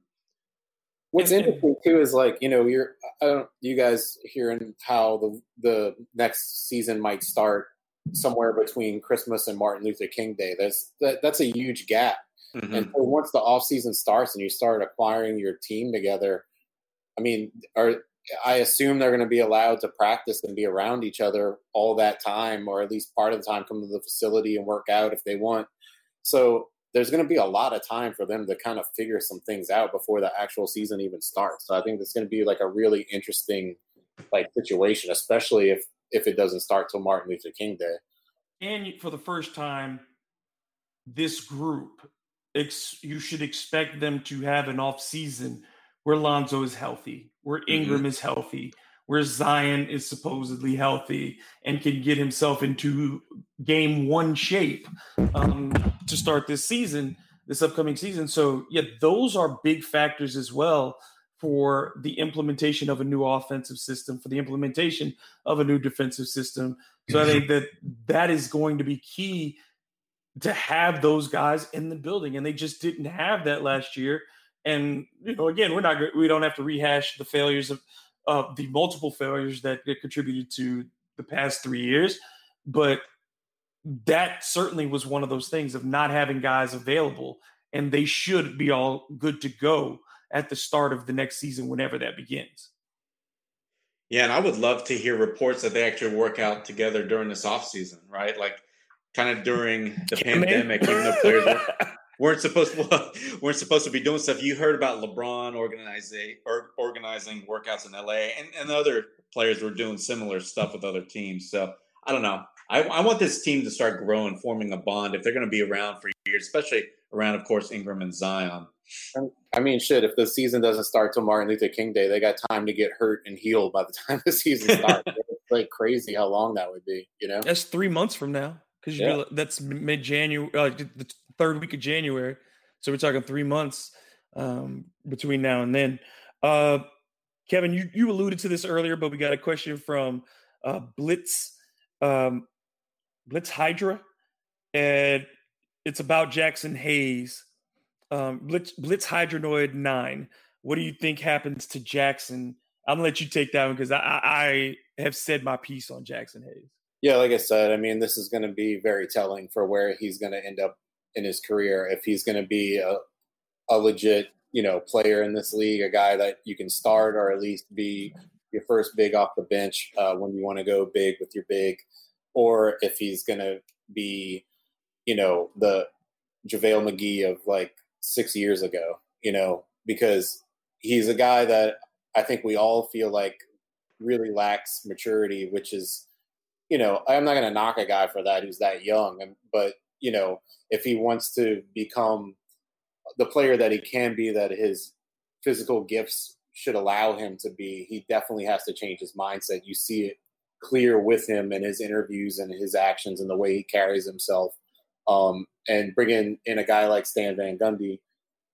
[SPEAKER 5] What's interesting too is like you know you're I don't you guys hearing how the the next season might start somewhere between Christmas and Martin Luther King Day. That's that, that's a huge gap. Mm-hmm. And so once the off season starts and you start acquiring your team together, I mean, are I assume they're going to be allowed to practice and be around each other all that time, or at least part of the time, come to the facility and work out if they want. So there's going to be a lot of time for them to kind of figure some things out before the actual season even starts. So I think it's going to be like a really interesting like situation, especially if if it doesn't start till Martin Luther King Day.
[SPEAKER 4] And for the first time, this group, ex- you should expect them to have an off season where Lonzo is healthy, where Ingram mm-hmm. is healthy, where Zion is supposedly healthy and can get himself into game one shape um, to start this season, this upcoming season. So, yeah, those are big factors as well for the implementation of a new offensive system, for the implementation of a new defensive system. So I think that that is going to be key to have those guys in the building, and they just didn't have that last year. And you know, again, we're not we don't have to rehash the failures of uh, the multiple failures that contributed to the past three years, but that certainly was one of those things of not having guys available, and they should be all good to go at the start of the next season, whenever that begins.
[SPEAKER 6] Yeah, and I would love to hear reports that they actually work out together during this off season, right? Like kind of during the pandemic, even though players weren't, weren't supposed to, weren't supposed to be doing stuff. You heard about LeBron organizing or organizing workouts in LA, and, and other players were doing similar stuff with other teams. So I don't know. I, I want this team to start growing, forming a bond if they're going to be around for years, especially around, of course, Ingram and Zion.
[SPEAKER 5] I mean, shit, if the season doesn't start till Martin Luther King Day, they got time to get hurt and healed by the time the season starts. it's like crazy how long that would be, you know?
[SPEAKER 4] That's three months from now because yeah. that's mid January, uh, the third week of January. So we're talking three months um, between now and then. Uh, Kevin, you, you alluded to this earlier, but we got a question from uh, Blitz um, Blitz Hydra, and it's about Jaxon Hayes um, Blitz, Blitz Hydronoid 9. What do you think happens to Jaxon? I'm gonna let you take that one because I, I have said my piece on Jaxon Hayes.
[SPEAKER 5] Yeah, like I said, I mean, this is going to be very telling for where he's going to end up in his career. If he's going to be a, a legit, you know, player in this league, a guy that you can start or at least be your first big off the bench uh, when you want to go big with your big, or if he's going to be, you know, the JaVale McGee of like six years ago, you know, because he's a guy that I think we all feel like really lacks maturity, which is, you know, I'm not going to knock a guy for that who's that young, but you know, if he wants to become the player that he can be, that his physical gifts should allow him to be, he definitely has to change his mindset. You see it clear with him in his interviews and his actions and the way he carries himself. Um, and bringing in a guy like Stan Van Gundy,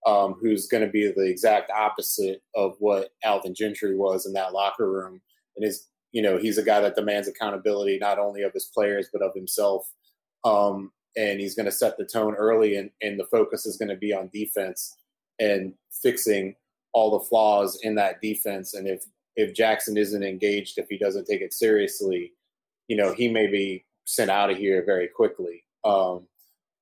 [SPEAKER 5] um, who's going to be the exact opposite of what Alvin Gentry was in that locker room, and is you know he's a guy that demands accountability not only of his players but of himself, um, and he's going to set the tone early, and, and the focus is going to be on defense and fixing all the flaws in that defense, and if if Jaxon isn't engaged, if he doesn't take it seriously, you know he may be sent out of here very quickly. Um,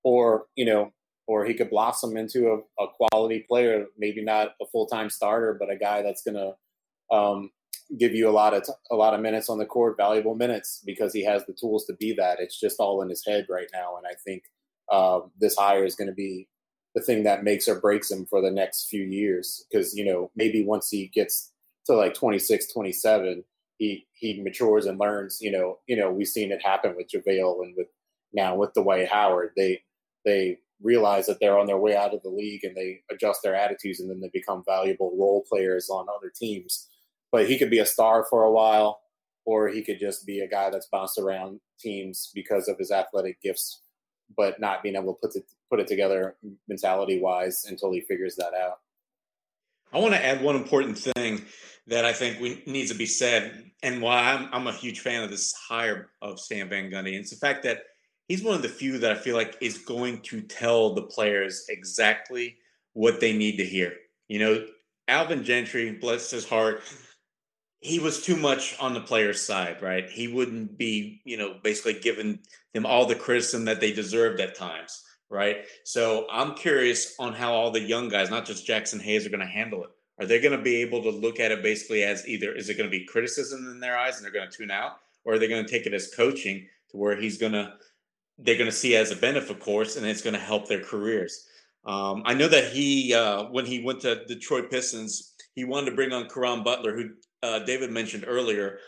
[SPEAKER 5] or you know, or he could blossom into a, a quality player, maybe not a full time starter, but a guy that's going to um, give you a lot of t- a lot of minutes on the court, valuable minutes, because he has the tools to be that. It's just all in his head right now, and I think uh, this hire is going to be the thing that makes or breaks him for the next few years. Because you know, maybe once he gets to like 26, 27, he he matures and learns. You know, you know, we've seen it happen with JaVale and with now with the Dwight Howard. They they realize that they're on their way out of the league and they adjust their attitudes and then they become valuable role players on other teams. But he could be a star for a while, or he could just be a guy that's bounced around teams because of his athletic gifts, but not being able to put it put it together mentality wise until he figures that out.
[SPEAKER 6] I want to add one important thing that I think we, needs to be said, and why I'm, I'm a huge fan of this hire of Stan Van Gundy. And it's the fact that he's one of the few that I feel like is going to tell the players exactly what they need to hear. You know, Alvin Gentry, bless his heart, he was too much on the player's side, right? He wouldn't be, you know, basically giving them all the criticism that they deserved at times, right? So I'm curious on how all the young guys, not just Jaxon Hayes, are going to handle it. Are they going to be able to look at it basically as either is it going to be criticism in their eyes and they're going to tune out, or are they going to take it as coaching to where he's going to they're going to see as a benefit of course and it's going to help their careers. Um, I know that he uh, when he went to Detroit Pistons, he wanted to bring on Caron Butler, who uh, David mentioned earlier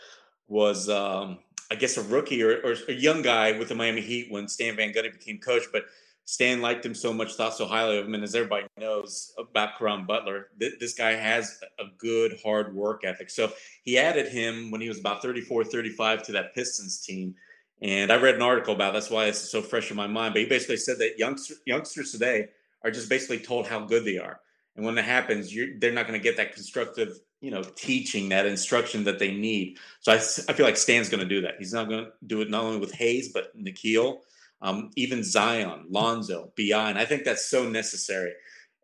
[SPEAKER 6] was um, I guess a rookie or, or, a young guy with the Miami Heat when Stan Van Gundy became coach, but Stan liked him so much, thought so highly of him, and as everybody knows about Caron Butler, th- this guy has a good hard work ethic. So he added him when he was about 34, 35 to that Pistons team. And I read an article about that's why it's so fresh in my mind. But he basically said that youngsters, youngsters today are just basically told how good they are. And when that happens, they're not going to get that constructive, you know, teaching, that instruction that they need. So I, I feel like Stan's going to do that. He's not going to do it not only with Hayes, but Nickeil, um, even Zion, Lonzo, Bi. And I think that's so necessary.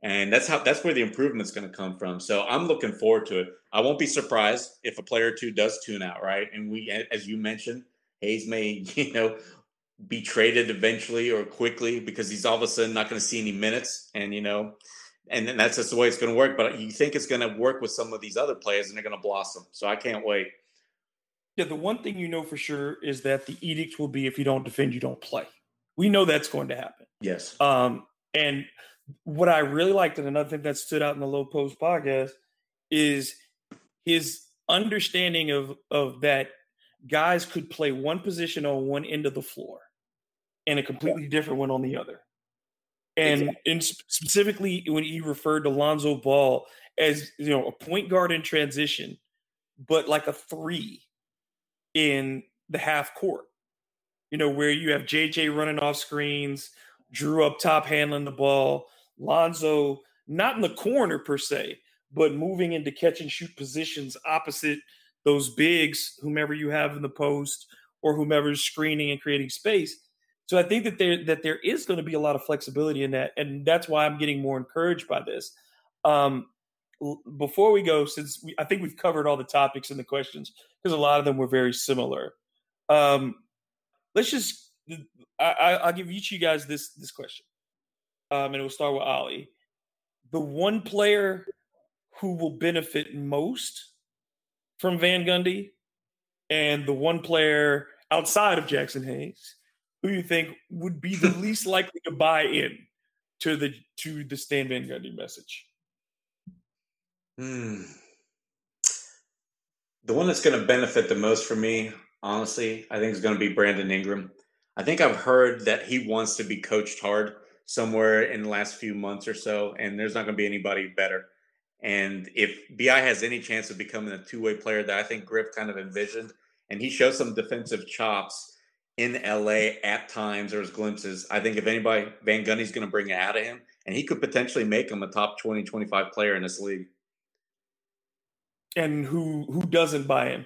[SPEAKER 6] And that's how that's where the improvement's going to come from. So I'm looking forward to it. I won't be surprised if a player or two does tune out, right? And we, as you mentioned, Hayes may, you know, be traded eventually or quickly because he's all of a sudden not going to see any minutes. And, you know, and then that's just the way it's going to work. But you think it's going to work with some of these other players and they're going to blossom. So I can't wait.
[SPEAKER 4] Yeah, the one thing you know for sure is that the edict will be if you don't defend, you don't play. We know that's going to happen.
[SPEAKER 6] Yes.
[SPEAKER 4] Um, and what I really liked, and another thing that stood out in the Lowe Post podcast, is his understanding of of that guys could play one position on one end of the floor and a completely different one on the other. And, exactly. and specifically when he referred to Lonzo Ball as you know a point guard in transition, but like a three in the half court. You know, where you have JJ running off screens, Jrue up top handling the ball, Lonzo not in the corner per se, but moving into catch and shoot positions opposite those bigs, whomever you have in the post or whomever's screening and creating space. So I think that there that there is going to be a lot of flexibility in that, and that's why I'm getting more encouraged by this. Um, before we go, since we, I think we've covered all the topics and the questions because a lot of them were very similar. Um, let's just I, will give each of you guys this this question, um, and we'll start with Ali. The one player who will benefit most from Van Gundy and the one player outside of Jaxon Hayes who you think would be the least likely to buy in to the to the Stan Van Gundy message?
[SPEAKER 6] Hmm. The one that's going to benefit the most for me, honestly, I think is going to be Brandon Ingram. I think I've heard that he wants to be coached hard somewhere in the last few months or so, and there's not going to be anybody better. And if Bi has any chance of becoming a two way player that I think Griff kind of envisioned, and he shows some defensive chops in LA at times, or there's glimpses. I think if anybody, Van Gundy's going to bring it out of him, and he could potentially make him a top 20, 25 player in this league.
[SPEAKER 4] And who who doesn't buy him?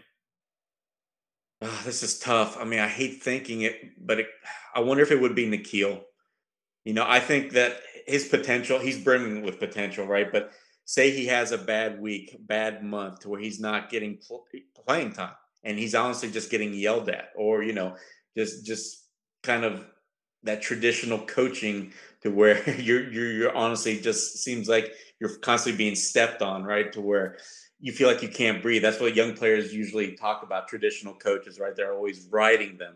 [SPEAKER 6] Oh, this is tough. I mean, I hate thinking it, but it, I wonder if it would be Nickeil. You know, I think that his potential, he's brimming with potential, right? But say he has a bad week, bad month to where he's not getting pl- playing time and he's honestly just getting yelled at or, you know, just, just kind of that traditional coaching to where you're, you're, you're honestly just seems like you're constantly being stepped on, right? To where you feel like you can't breathe. That's what young players usually talk about traditional coaches, right? They're always riding them.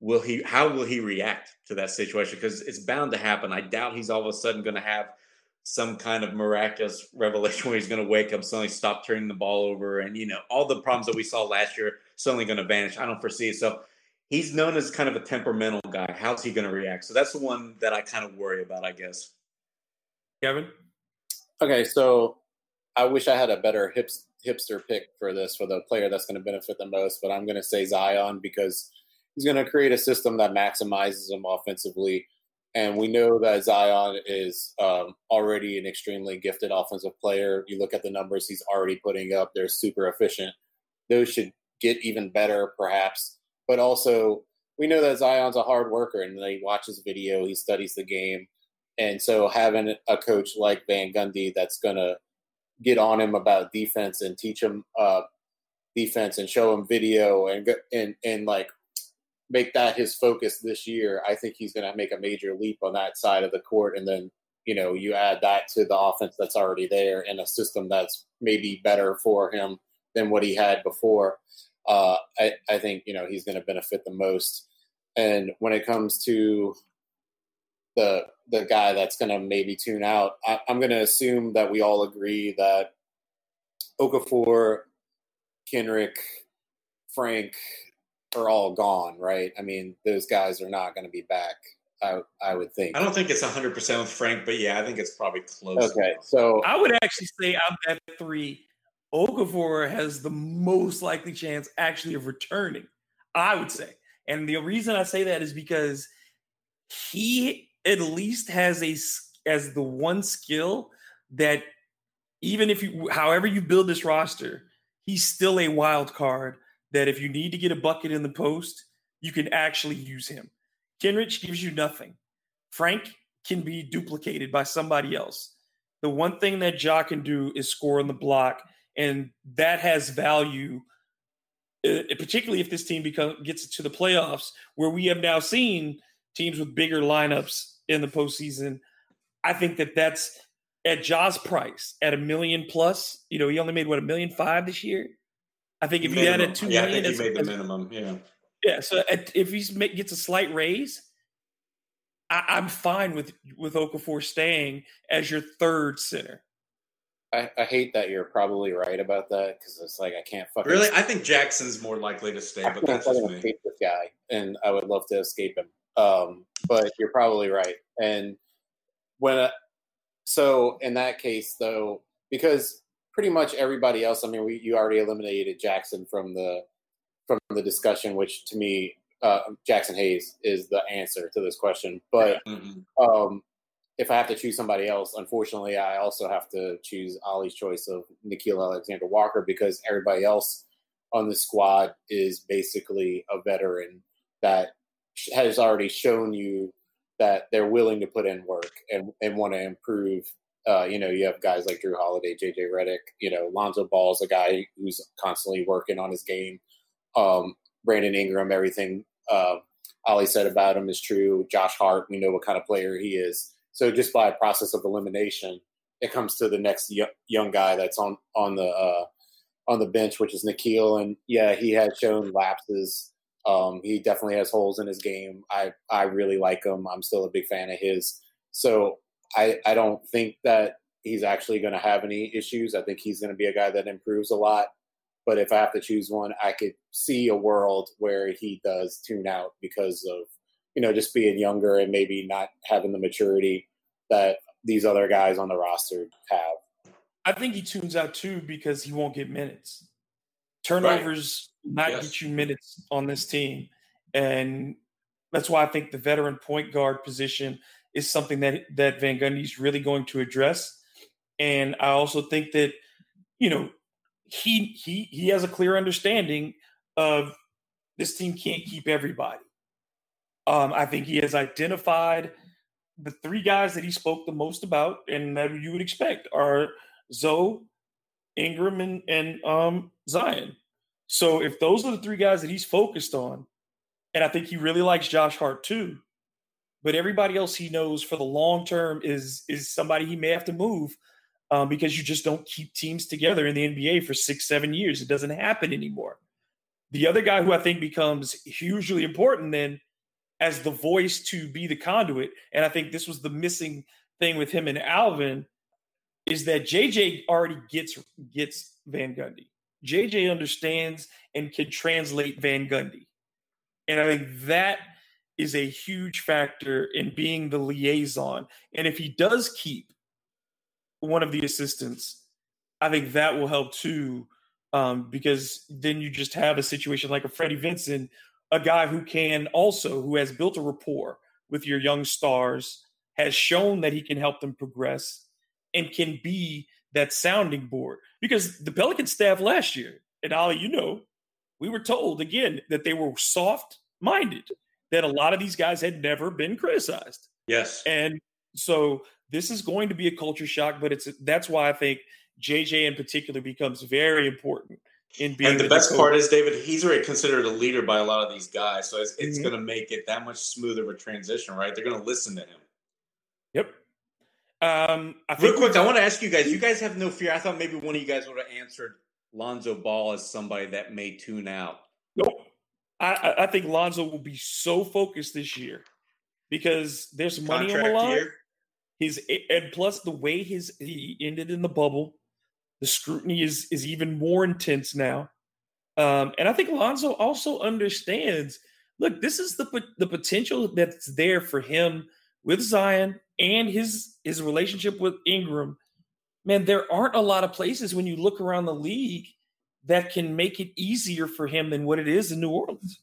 [SPEAKER 6] Will he, how will he react to that situation? Because it's bound to happen. I doubt he's all of a sudden going to have some kind of miraculous revelation where he's going to wake up, suddenly stop turning the ball over, and you know all the problems that we saw last year suddenly going to vanish. I don't foresee it. So he's known as kind of a temperamental guy. How's he going to react? So that's the one that I kind of worry about, I guess.
[SPEAKER 4] Kevin.
[SPEAKER 5] Okay, so I wish I had a better hips, hipster pick for this for the player that's going to benefit the most, but I'm going to say Zion because he's going to create a system that maximizes him offensively and we know that Zion is um, already an extremely gifted offensive player. You look at the numbers he's already putting up; they're super efficient. Those should get even better, perhaps. But also, we know that Zion's a hard worker, and he watches video, he studies the game, and so having a coach like Van Gundy that's gonna get on him about defense and teach him uh, defense and show him video and and and like make that his focus this year, I think he's going to make a major leap on that side of the court. And then you know you add that to the offense that's already there in a system that's maybe better for him than what he had before. Uh, I, I think you know he's going to benefit the most. And when it comes to the the guy that's going to maybe tune out, I, am going to assume that we all agree that Okafor, Kenrick, Frank are all gone, right? I mean, those guys are not going to be back. I I would think.
[SPEAKER 6] I don't think it's 100 percent with Frank, but yeah, I think it's probably close.
[SPEAKER 5] Okay, so
[SPEAKER 4] I would actually say out of that three, Okafor has the most likely chance actually of returning. I would say, and the reason I say that is because he at least has a as the one skill that even if you however you build this roster, he's still a wild card that if you need to get a bucket in the post, you can actually use him. Kenrich gives you nothing. Frank can be duplicated by somebody else. The one thing that Ja can do is score on the block, and that has value, uh, particularly if this team become, gets to the playoffs, where we have now seen teams with bigger lineups in the postseason. I think that that's at Ja's price at a million plus. You know, he only made what a million five this year. I think if minimum. you added two
[SPEAKER 6] yeah,
[SPEAKER 4] million,
[SPEAKER 6] I think he made the minimum. Yeah.
[SPEAKER 4] Yeah. So at, if he gets a slight raise, I, am fine with with Okafor staying as your third center.
[SPEAKER 5] I, I hate that you're probably right about that because it's like I can't fucking.
[SPEAKER 6] Really, I think Jaxon's more likely to stay, but that's just me.
[SPEAKER 5] Escape this guy, and I would love to escape him. Um, but you're probably right. And when uh, so in that case, though, because pretty much everybody else. I mean, we, you already eliminated Jaxon from the from the discussion, which to me, uh, Jaxon Hayes is the answer to this question. But mm-hmm. um, if I have to choose somebody else, unfortunately, I also have to choose Ollie's choice of Nickeil Alexander Walker because everybody else on the squad is basically a veteran that has already shown you that they're willing to put in work and, and want to improve uh, you know, you have guys like Jrue Holiday, JJ Redick, you know, Lonzo Ball's a guy who's constantly working on his game. Um, Brandon Ingram, everything uh, Ollie said about him is true. Josh Hart, we know what kind of player he is. So just by a process of elimination, it comes to the next young guy that's on on the uh, on the bench, which is Nickeil. And yeah, he has shown lapses. Um, he definitely has holes in his game. I I really like him. I'm still a big fan of his. So I, I don't think that he's actually going to have any issues. I think he's going to be a guy that improves a lot. But if I have to choose one, I could see a world where he does tune out because of, you know, just being younger and maybe not having the maturity that these other guys on the roster have.
[SPEAKER 4] I think he tunes out too because he won't get minutes. Turnovers right. not yes. get you minutes on this team. And that's why I think the veteran point guard position – is something that that Van Gundy is really going to address. And I also think that you know he he he has a clear understanding of this team can't keep everybody. Um, I think he has identified the three guys that he spoke the most about, and that you would expect are Zoe, Ingram, and, and um, Zion. So if those are the three guys that he's focused on, and I think he really likes Josh Hart too, but everybody else he knows for the long term is is somebody he may have to move um, because you just don't keep teams together in the NBA for six seven years. It doesn't happen anymore. The other guy who I think becomes hugely important then as the voice to be the conduit, and I think this was the missing thing with him and Alvin, is that JJ already gets gets Van Gundy. JJ understands and can translate Van Gundy. And I think that is a huge factor in being the liaison. And if he does keep one of the assistants, I think that will help too, um, because then you just have a situation like a Freddie Vinson, a guy who can also, who has built a rapport with your young stars, has shown that he can help them progress and can be that sounding board. Because the Pelican staff last year, and Ollie, you know, we were told again that they were soft minded that a lot of these guys had never been criticized.
[SPEAKER 6] Yes.
[SPEAKER 4] And so this is going to be a culture shock, but it's that's why I think JJ in particular becomes very important in being.
[SPEAKER 6] And the, best part is, David, he's already considered a leader by a lot of these guys, so it's, it's mm-hmm. going to make it that much smoother of a transition, right? They're going to listen to him.
[SPEAKER 4] Yep. Um,
[SPEAKER 6] I Real quick, I want to ask you guys. You guys have no fear. I thought maybe one of you guys would have answered Lonzo Ball as somebody that may tune out.
[SPEAKER 4] I, I think Lonzo will be so focused this year because there's money Contract on the line. Year. His and plus the way his he ended in the bubble, the scrutiny is is even more intense now. Um, and I think Lonzo also understands. Look, this is the the potential that's there for him with Zion and his his relationship with Ingram. Man, there aren't a lot of places when you look around the league that can make it easier for him than what it is in New Orleans.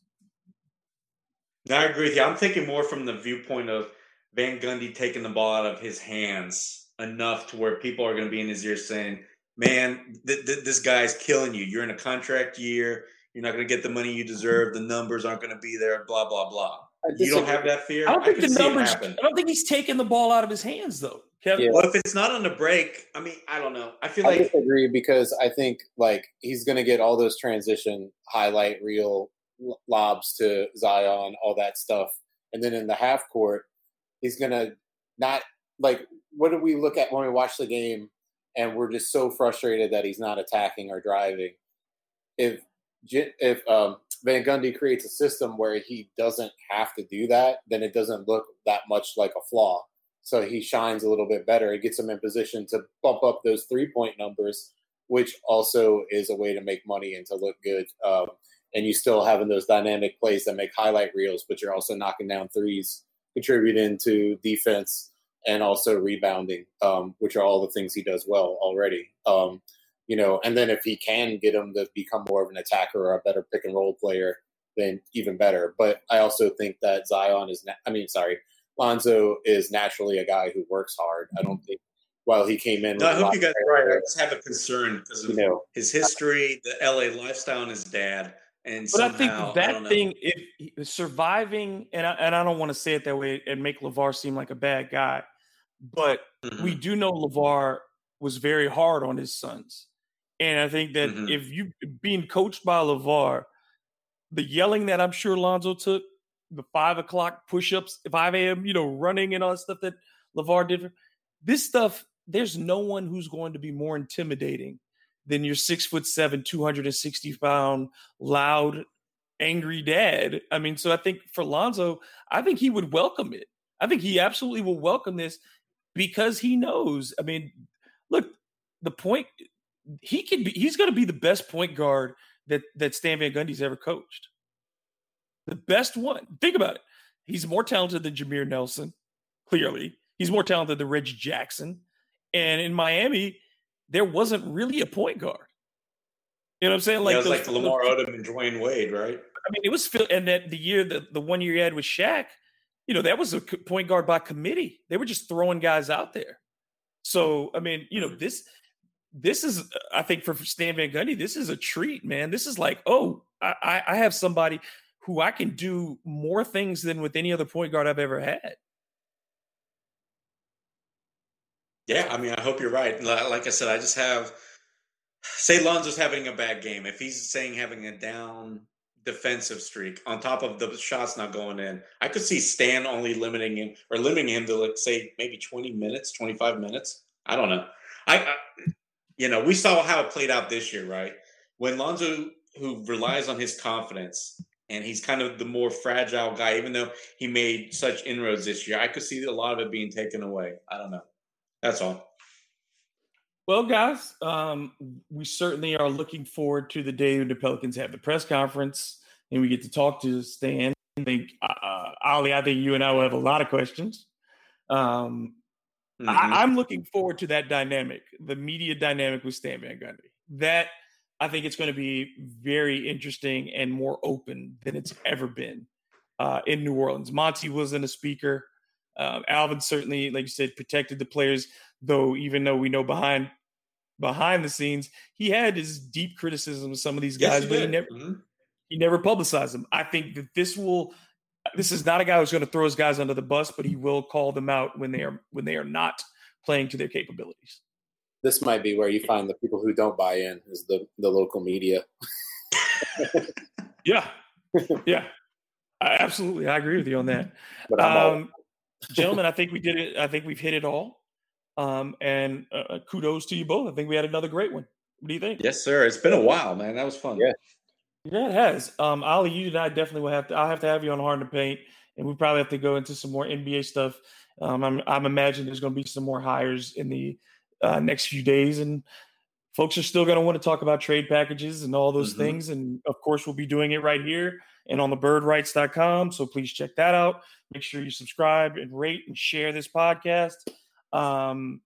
[SPEAKER 6] Now, I agree with you. I'm thinking more from the viewpoint of Van Gundy taking the ball out of his hands enough to where people are going to be in his ear saying, "Man, th- th- this guy's killing you. You're in a contract year. You're not going to get the money you deserve. The numbers aren't going to be there. Blah blah blah." You don't have that fear.
[SPEAKER 4] I don't think I the numbers. I don't think he's taking the ball out of his hands though.
[SPEAKER 6] Kevin. Yeah. Well, if it's not on the break, I mean, I don't know. I feel I like
[SPEAKER 5] I disagree because I think like he's going to get all those transition highlight reel lobs to Zion, all that stuff, and then in the half court, he's going to not like. What do we look at when we watch the game, and we're just so frustrated that he's not attacking or driving? If if um, Van Gundy creates a system where he doesn't have to do that, then it doesn't look that much like a flaw so he shines a little bit better. It gets him in position to bump up those three point numbers, which also is a way to make money and to look good. Um, and you still having those dynamic plays that make highlight reels, but you're also knocking down threes, contributing to defense and also rebounding, um, which are all the things he does well already. Um, you know, and then if he can get him to become more of an attacker or a better pick and roll player, then even better. But I also think that Zion is, I mean, sorry, Lonzo is naturally a guy who works hard. I don't think while he came in.
[SPEAKER 6] No, I hope you got right. I just have a concern because of you know, his history, the LA lifestyle, and his dad. And but somehow, I think
[SPEAKER 4] that
[SPEAKER 6] I
[SPEAKER 4] thing, if surviving, and I, and I don't want to say it that way and make LaVar seem like a bad guy, but mm-hmm. we do know LaVar was very hard on his sons. And I think that mm-hmm. if you being coached by LaVar, the yelling that I'm sure Lonzo took the five o'clock push-ups, 5 a.m., you know, running and all that stuff that LaVar did. This stuff, there's no one who's going to be more intimidating than your six foot seven, 260 pound, loud, angry dad. I mean, so I think for Lonzo, I think he would welcome it. I think he absolutely will welcome this because he knows. I mean, look, the point he can be, he's going to be the best point guard that that Stan Van Gundy's ever coached the best one. Think about it. He's more talented than Jameer Nelson, clearly. He's more talented than Reggie Jackson. And in Miami, there wasn't really a point guard. You know what I'm saying?
[SPEAKER 6] Like yeah, it was like Lamar Odom and Dwyane Wade, right?
[SPEAKER 4] I mean, it was and that the year the, the one year he had with Shaq, you know, that was a point guard by committee. They were just throwing guys out there. So I mean, you know, this this is I think for Stan Van Gundy, this is a treat, man. This is like, oh, I, I have somebody who I can do more things than with any other point guard I've ever had.
[SPEAKER 6] Yeah, I mean, I hope you're right. Like I said, I just have say Lonzo's having a bad game. If he's saying having a down defensive streak on top of the shots not going in, I could see Stan only limiting him or limiting him to like say maybe 20 minutes, 25 minutes. I don't know. I, I you know, we saw how it played out this year, right? When Lonzo, who relies on his confidence, and he's kind of the more fragile guy. Even though he made such inroads this year, I could see a lot of it being taken away. I don't know. That's all.
[SPEAKER 4] Well, guys, um, we certainly are looking forward to the day when the Pelicans have the press conference and we get to talk to Stan. I think, uh, uh Ali, I think you and I will have a lot of questions. Um, mm-hmm. I, I'm looking forward to that dynamic, the media dynamic with Stan Van Gundy. That – I think it's going to be very interesting and more open than it's ever been uh, in New Orleans. Monty wasn't a speaker. Um, Alvin certainly, like you said, protected the players. Though, even though we know behind behind the scenes, he had his deep criticism of some of these guys, yes, he but he never mm-hmm. he never publicized them. I think that this will. This is not a guy who's going to throw his guys under the bus, but he will call them out when they are when they are not playing to their capabilities.
[SPEAKER 5] This might be where you find the people who don't buy in is the the local media.
[SPEAKER 4] yeah, yeah, I, absolutely. I agree with you on that. Um, gentlemen, I think we did it. I think we've hit it all. Um, and uh, uh, kudos to you both. I think we had another great one. What do you think?
[SPEAKER 6] Yes, sir. It's been a while, man. That was fun.
[SPEAKER 5] Yeah,
[SPEAKER 4] yeah, it has. Um, Ali, you and I definitely will have to. I'll have to have you on Hard to Paint, and we probably have to go into some more NBA stuff. Um, I'm, I'm imagining there's going to be some more hires in the uh, next few days, and folks are still going to want to talk about trade packages and all those mm-hmm. things. And of course, we'll be doing it right here and on the birdwrites.com. So please check that out. Make sure you subscribe and rate and share this podcast. Um,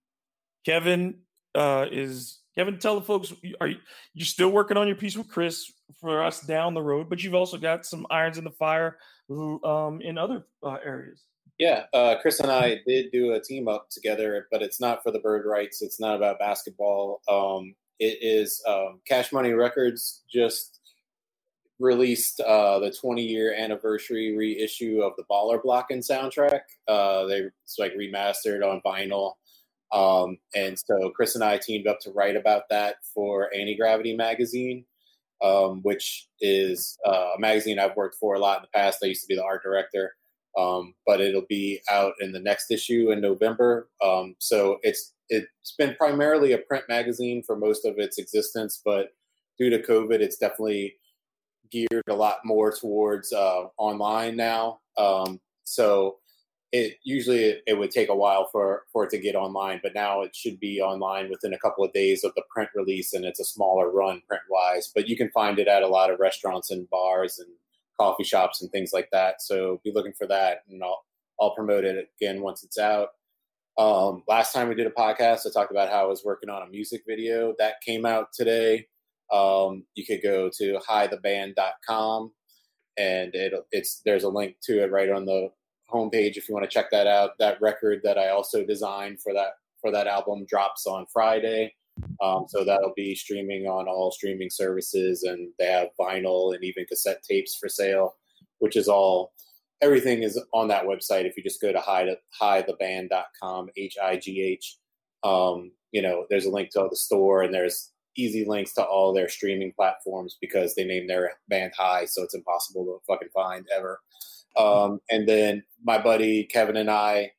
[SPEAKER 4] Kevin uh, is Kevin. Tell the folks, are you you're still working on your piece with Chris for us down the road? But you've also got some irons in the fire um, in other uh, areas.
[SPEAKER 5] Yeah, uh, Chris and I did do a team up together, but it's not for the Bird Writes. It's not about basketball. Um, it is um, Cash Money Records just released uh, the 20 year anniversary reissue of the Baller Blocking soundtrack. Uh, they it's like remastered on vinyl. Um, and so Chris and I teamed up to write about that for Anti Gravity magazine, um, which is uh, a magazine I've worked for a lot in the past. I used to be the art director, um, but it'll be out in the next issue in November. Um, so it's it's been primarily a print magazine for most of its existence, but due to COVID, it's definitely geared a lot more towards uh, online now. Um, so it usually it, it, would take a while for for it to get online, but now it should be online within a couple of days of the print release, and it's a smaller run print wise. But you can find it at a lot of restaurants and bars and coffee shops and things like that. So be looking for that, and I'll I'll promote it again once it's out. Um, last time we did a podcast, I talked about how I was working on a music video that came out today. Um, you could go to hightheband.com and it, it's there's a link to it right on the homepage if you want to check that out. That record that I also designed for that for that album drops on Friday. Um, so that'll be streaming on all streaming services, and they have vinyl and even cassette tapes for sale, which is all everything is on that website. If you just go to hi hightheband.com, H I G H, um, you know, there's a link to the store, and there's easy links to all their streaming platforms because they name their band High, so it's impossible to fucking find ever. Um, and then my buddy Kevin and I,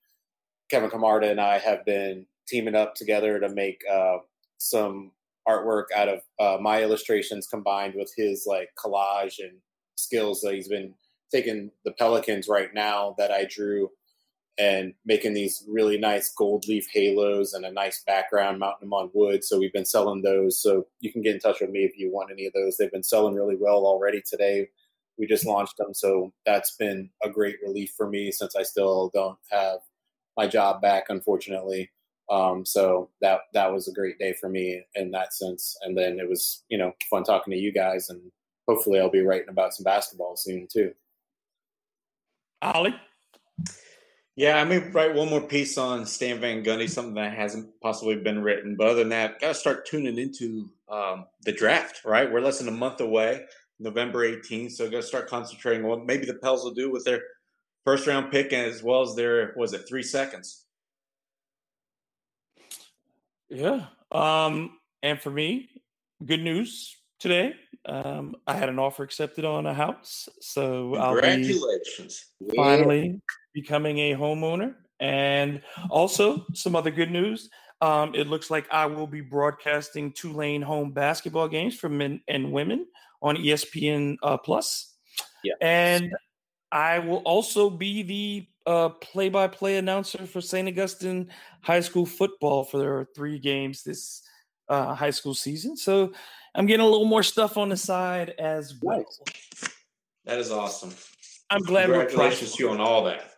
[SPEAKER 5] Kevin Camarda and I have been teaming up together to make uh, some artwork out of uh, my illustrations combined with his like collage and skills that he's been taking the pelicans right now that I drew and making these really nice gold leaf halos and a nice background, mounting them on wood. So we've been selling those. So you can get in touch with me if you want any of those. They've been selling really well already today. We just launched them. So that's been a great relief for me since I still don't have my job back, unfortunately. Um, so that that was a great day for me in that sense. And then it was, you know, fun talking to you guys and hopefully I'll be writing about some basketball soon too.
[SPEAKER 4] Ollie.
[SPEAKER 6] Yeah, I may write one more piece on Stan Van Gundy, something that hasn't possibly been written. But other than that, got to start tuning into um, the draft, right? We're less than a month away, November 18th. So got to start concentrating on what maybe the Pels will do with their first round pick as well as their, was it, three seconds?
[SPEAKER 4] Yeah. Um, and for me, good news today. Um, I had an offer accepted on a house, so
[SPEAKER 6] congratulations!
[SPEAKER 4] finally becoming a homeowner, and also some other good news. Um, it looks like I will be broadcasting Tulane home basketball games for men and women on ESPN uh, Plus.
[SPEAKER 5] Yeah,
[SPEAKER 4] and I will also be the uh, play-by-play announcer for St. Augustine High School football for their three games this uh, high school season. So I'm getting a little more stuff on the side as well.
[SPEAKER 6] That is awesome.
[SPEAKER 4] I'm glad.
[SPEAKER 6] Congratulations to you on all that.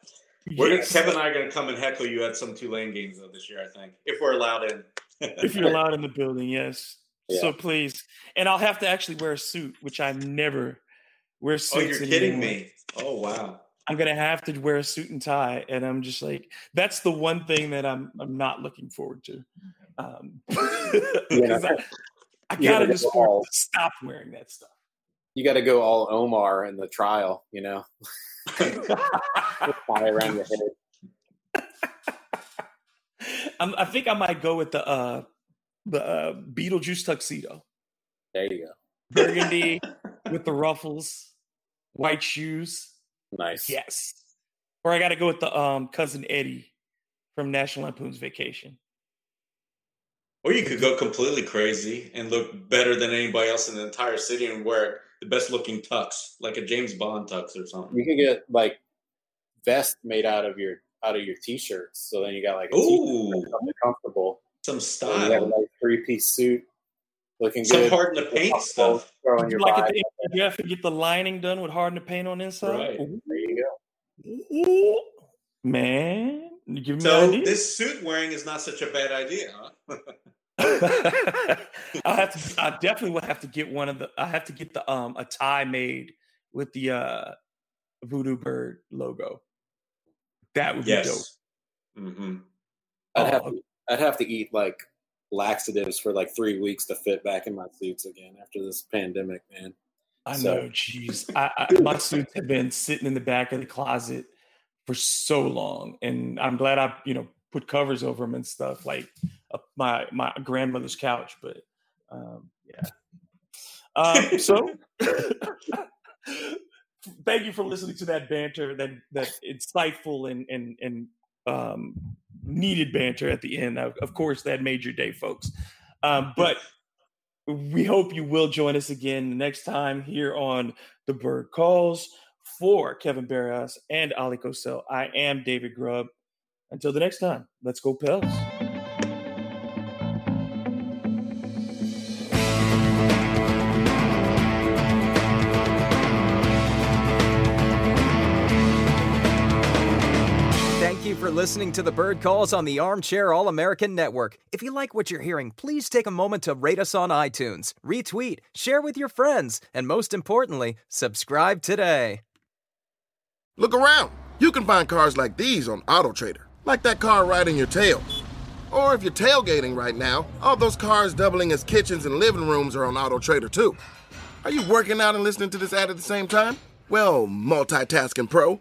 [SPEAKER 6] We're yes. Kevin and I are going to come and heckle you at some Tulane games though this year. I think if we're allowed in.
[SPEAKER 4] if you're allowed in the building, yes. Yeah. So please, and I'll have to actually wear a suit, which I never wear suits.
[SPEAKER 6] Oh, you're anymore. kidding me! Oh wow.
[SPEAKER 4] I'm gonna have to wear a suit and tie, and I'm just like, that's the one thing that I'm I'm not looking forward to. Um, yeah. I, I gotta just all, stop wearing that stuff.
[SPEAKER 5] You got to go all Omar in the trial, you know. Tie around your
[SPEAKER 4] head. I'm, i think I might go with the uh, the uh, Beetlejuice tuxedo.
[SPEAKER 5] There you go.
[SPEAKER 4] Burgundy with the ruffles, white shoes.
[SPEAKER 5] Nice.
[SPEAKER 4] Yes. Or I got to go with the um, cousin Eddie from National Lampoon's Vacation.
[SPEAKER 6] Or you could go completely crazy and look better than anybody else in the entire city and wear the best looking tux, like a James Bond tux or something.
[SPEAKER 5] You could get like vest made out of your out of your t-shirts. So then you got like a
[SPEAKER 6] Ooh.
[SPEAKER 5] t-shirt, something comfortable.
[SPEAKER 6] Some
[SPEAKER 5] So you have a
[SPEAKER 6] style.
[SPEAKER 5] nice three-piece suit, looking
[SPEAKER 6] Some
[SPEAKER 5] good.
[SPEAKER 6] hard to paint stuff.
[SPEAKER 5] Throwing your
[SPEAKER 4] you like
[SPEAKER 5] vibe.
[SPEAKER 4] it you have to get the lining done with harden the paint on the inside?
[SPEAKER 6] Right.
[SPEAKER 4] Ooh,
[SPEAKER 5] There you go.
[SPEAKER 4] ooh, man, give me
[SPEAKER 6] So
[SPEAKER 4] an idea.
[SPEAKER 6] this suit wearing is not such a bad idea, huh?
[SPEAKER 4] I have to. I definitely will have to get one of the. I have to get the um a tie made with the uh voodoo bird logo. That would be dope.
[SPEAKER 6] yes. hmm
[SPEAKER 5] I'd have
[SPEAKER 4] Oh.
[SPEAKER 5] to, I'd have to eat like laxatives for like three weeks to fit back in my suits again after this pandemic, man.
[SPEAKER 4] I
[SPEAKER 5] So-
[SPEAKER 4] know, jeez. I, I, my suits have been sitting in the back of the closet for so long, and I'm glad I, you know, put covers over them and stuff, like uh, my my grandmother's couch. But um, yeah. Um, so, thank you for listening to that banter, that that insightful and and and um, needed banter at the end. Of, of course, that made your day, folks. Um, but we hope you will join us again next time here on The Bird Calls for Kevin Barras and Ali Kosel. I am David Grubb. Until the next time, let's go Pels.
[SPEAKER 3] You for listening to the Bird Calls on the Armchair All American Network. If you like what you're hearing, please take a moment to rate us on iTunes, retweet, share with your friends, and most importantly, subscribe today.
[SPEAKER 7] Look around. You can find cars like these on AutoTrader, like that car in your tail. Or if you're tailgating right now, all those cars doubling as kitchens and living rooms are on AutoTrader too. Are you working out and listening to this ad at the same time? Well, multitasking pro,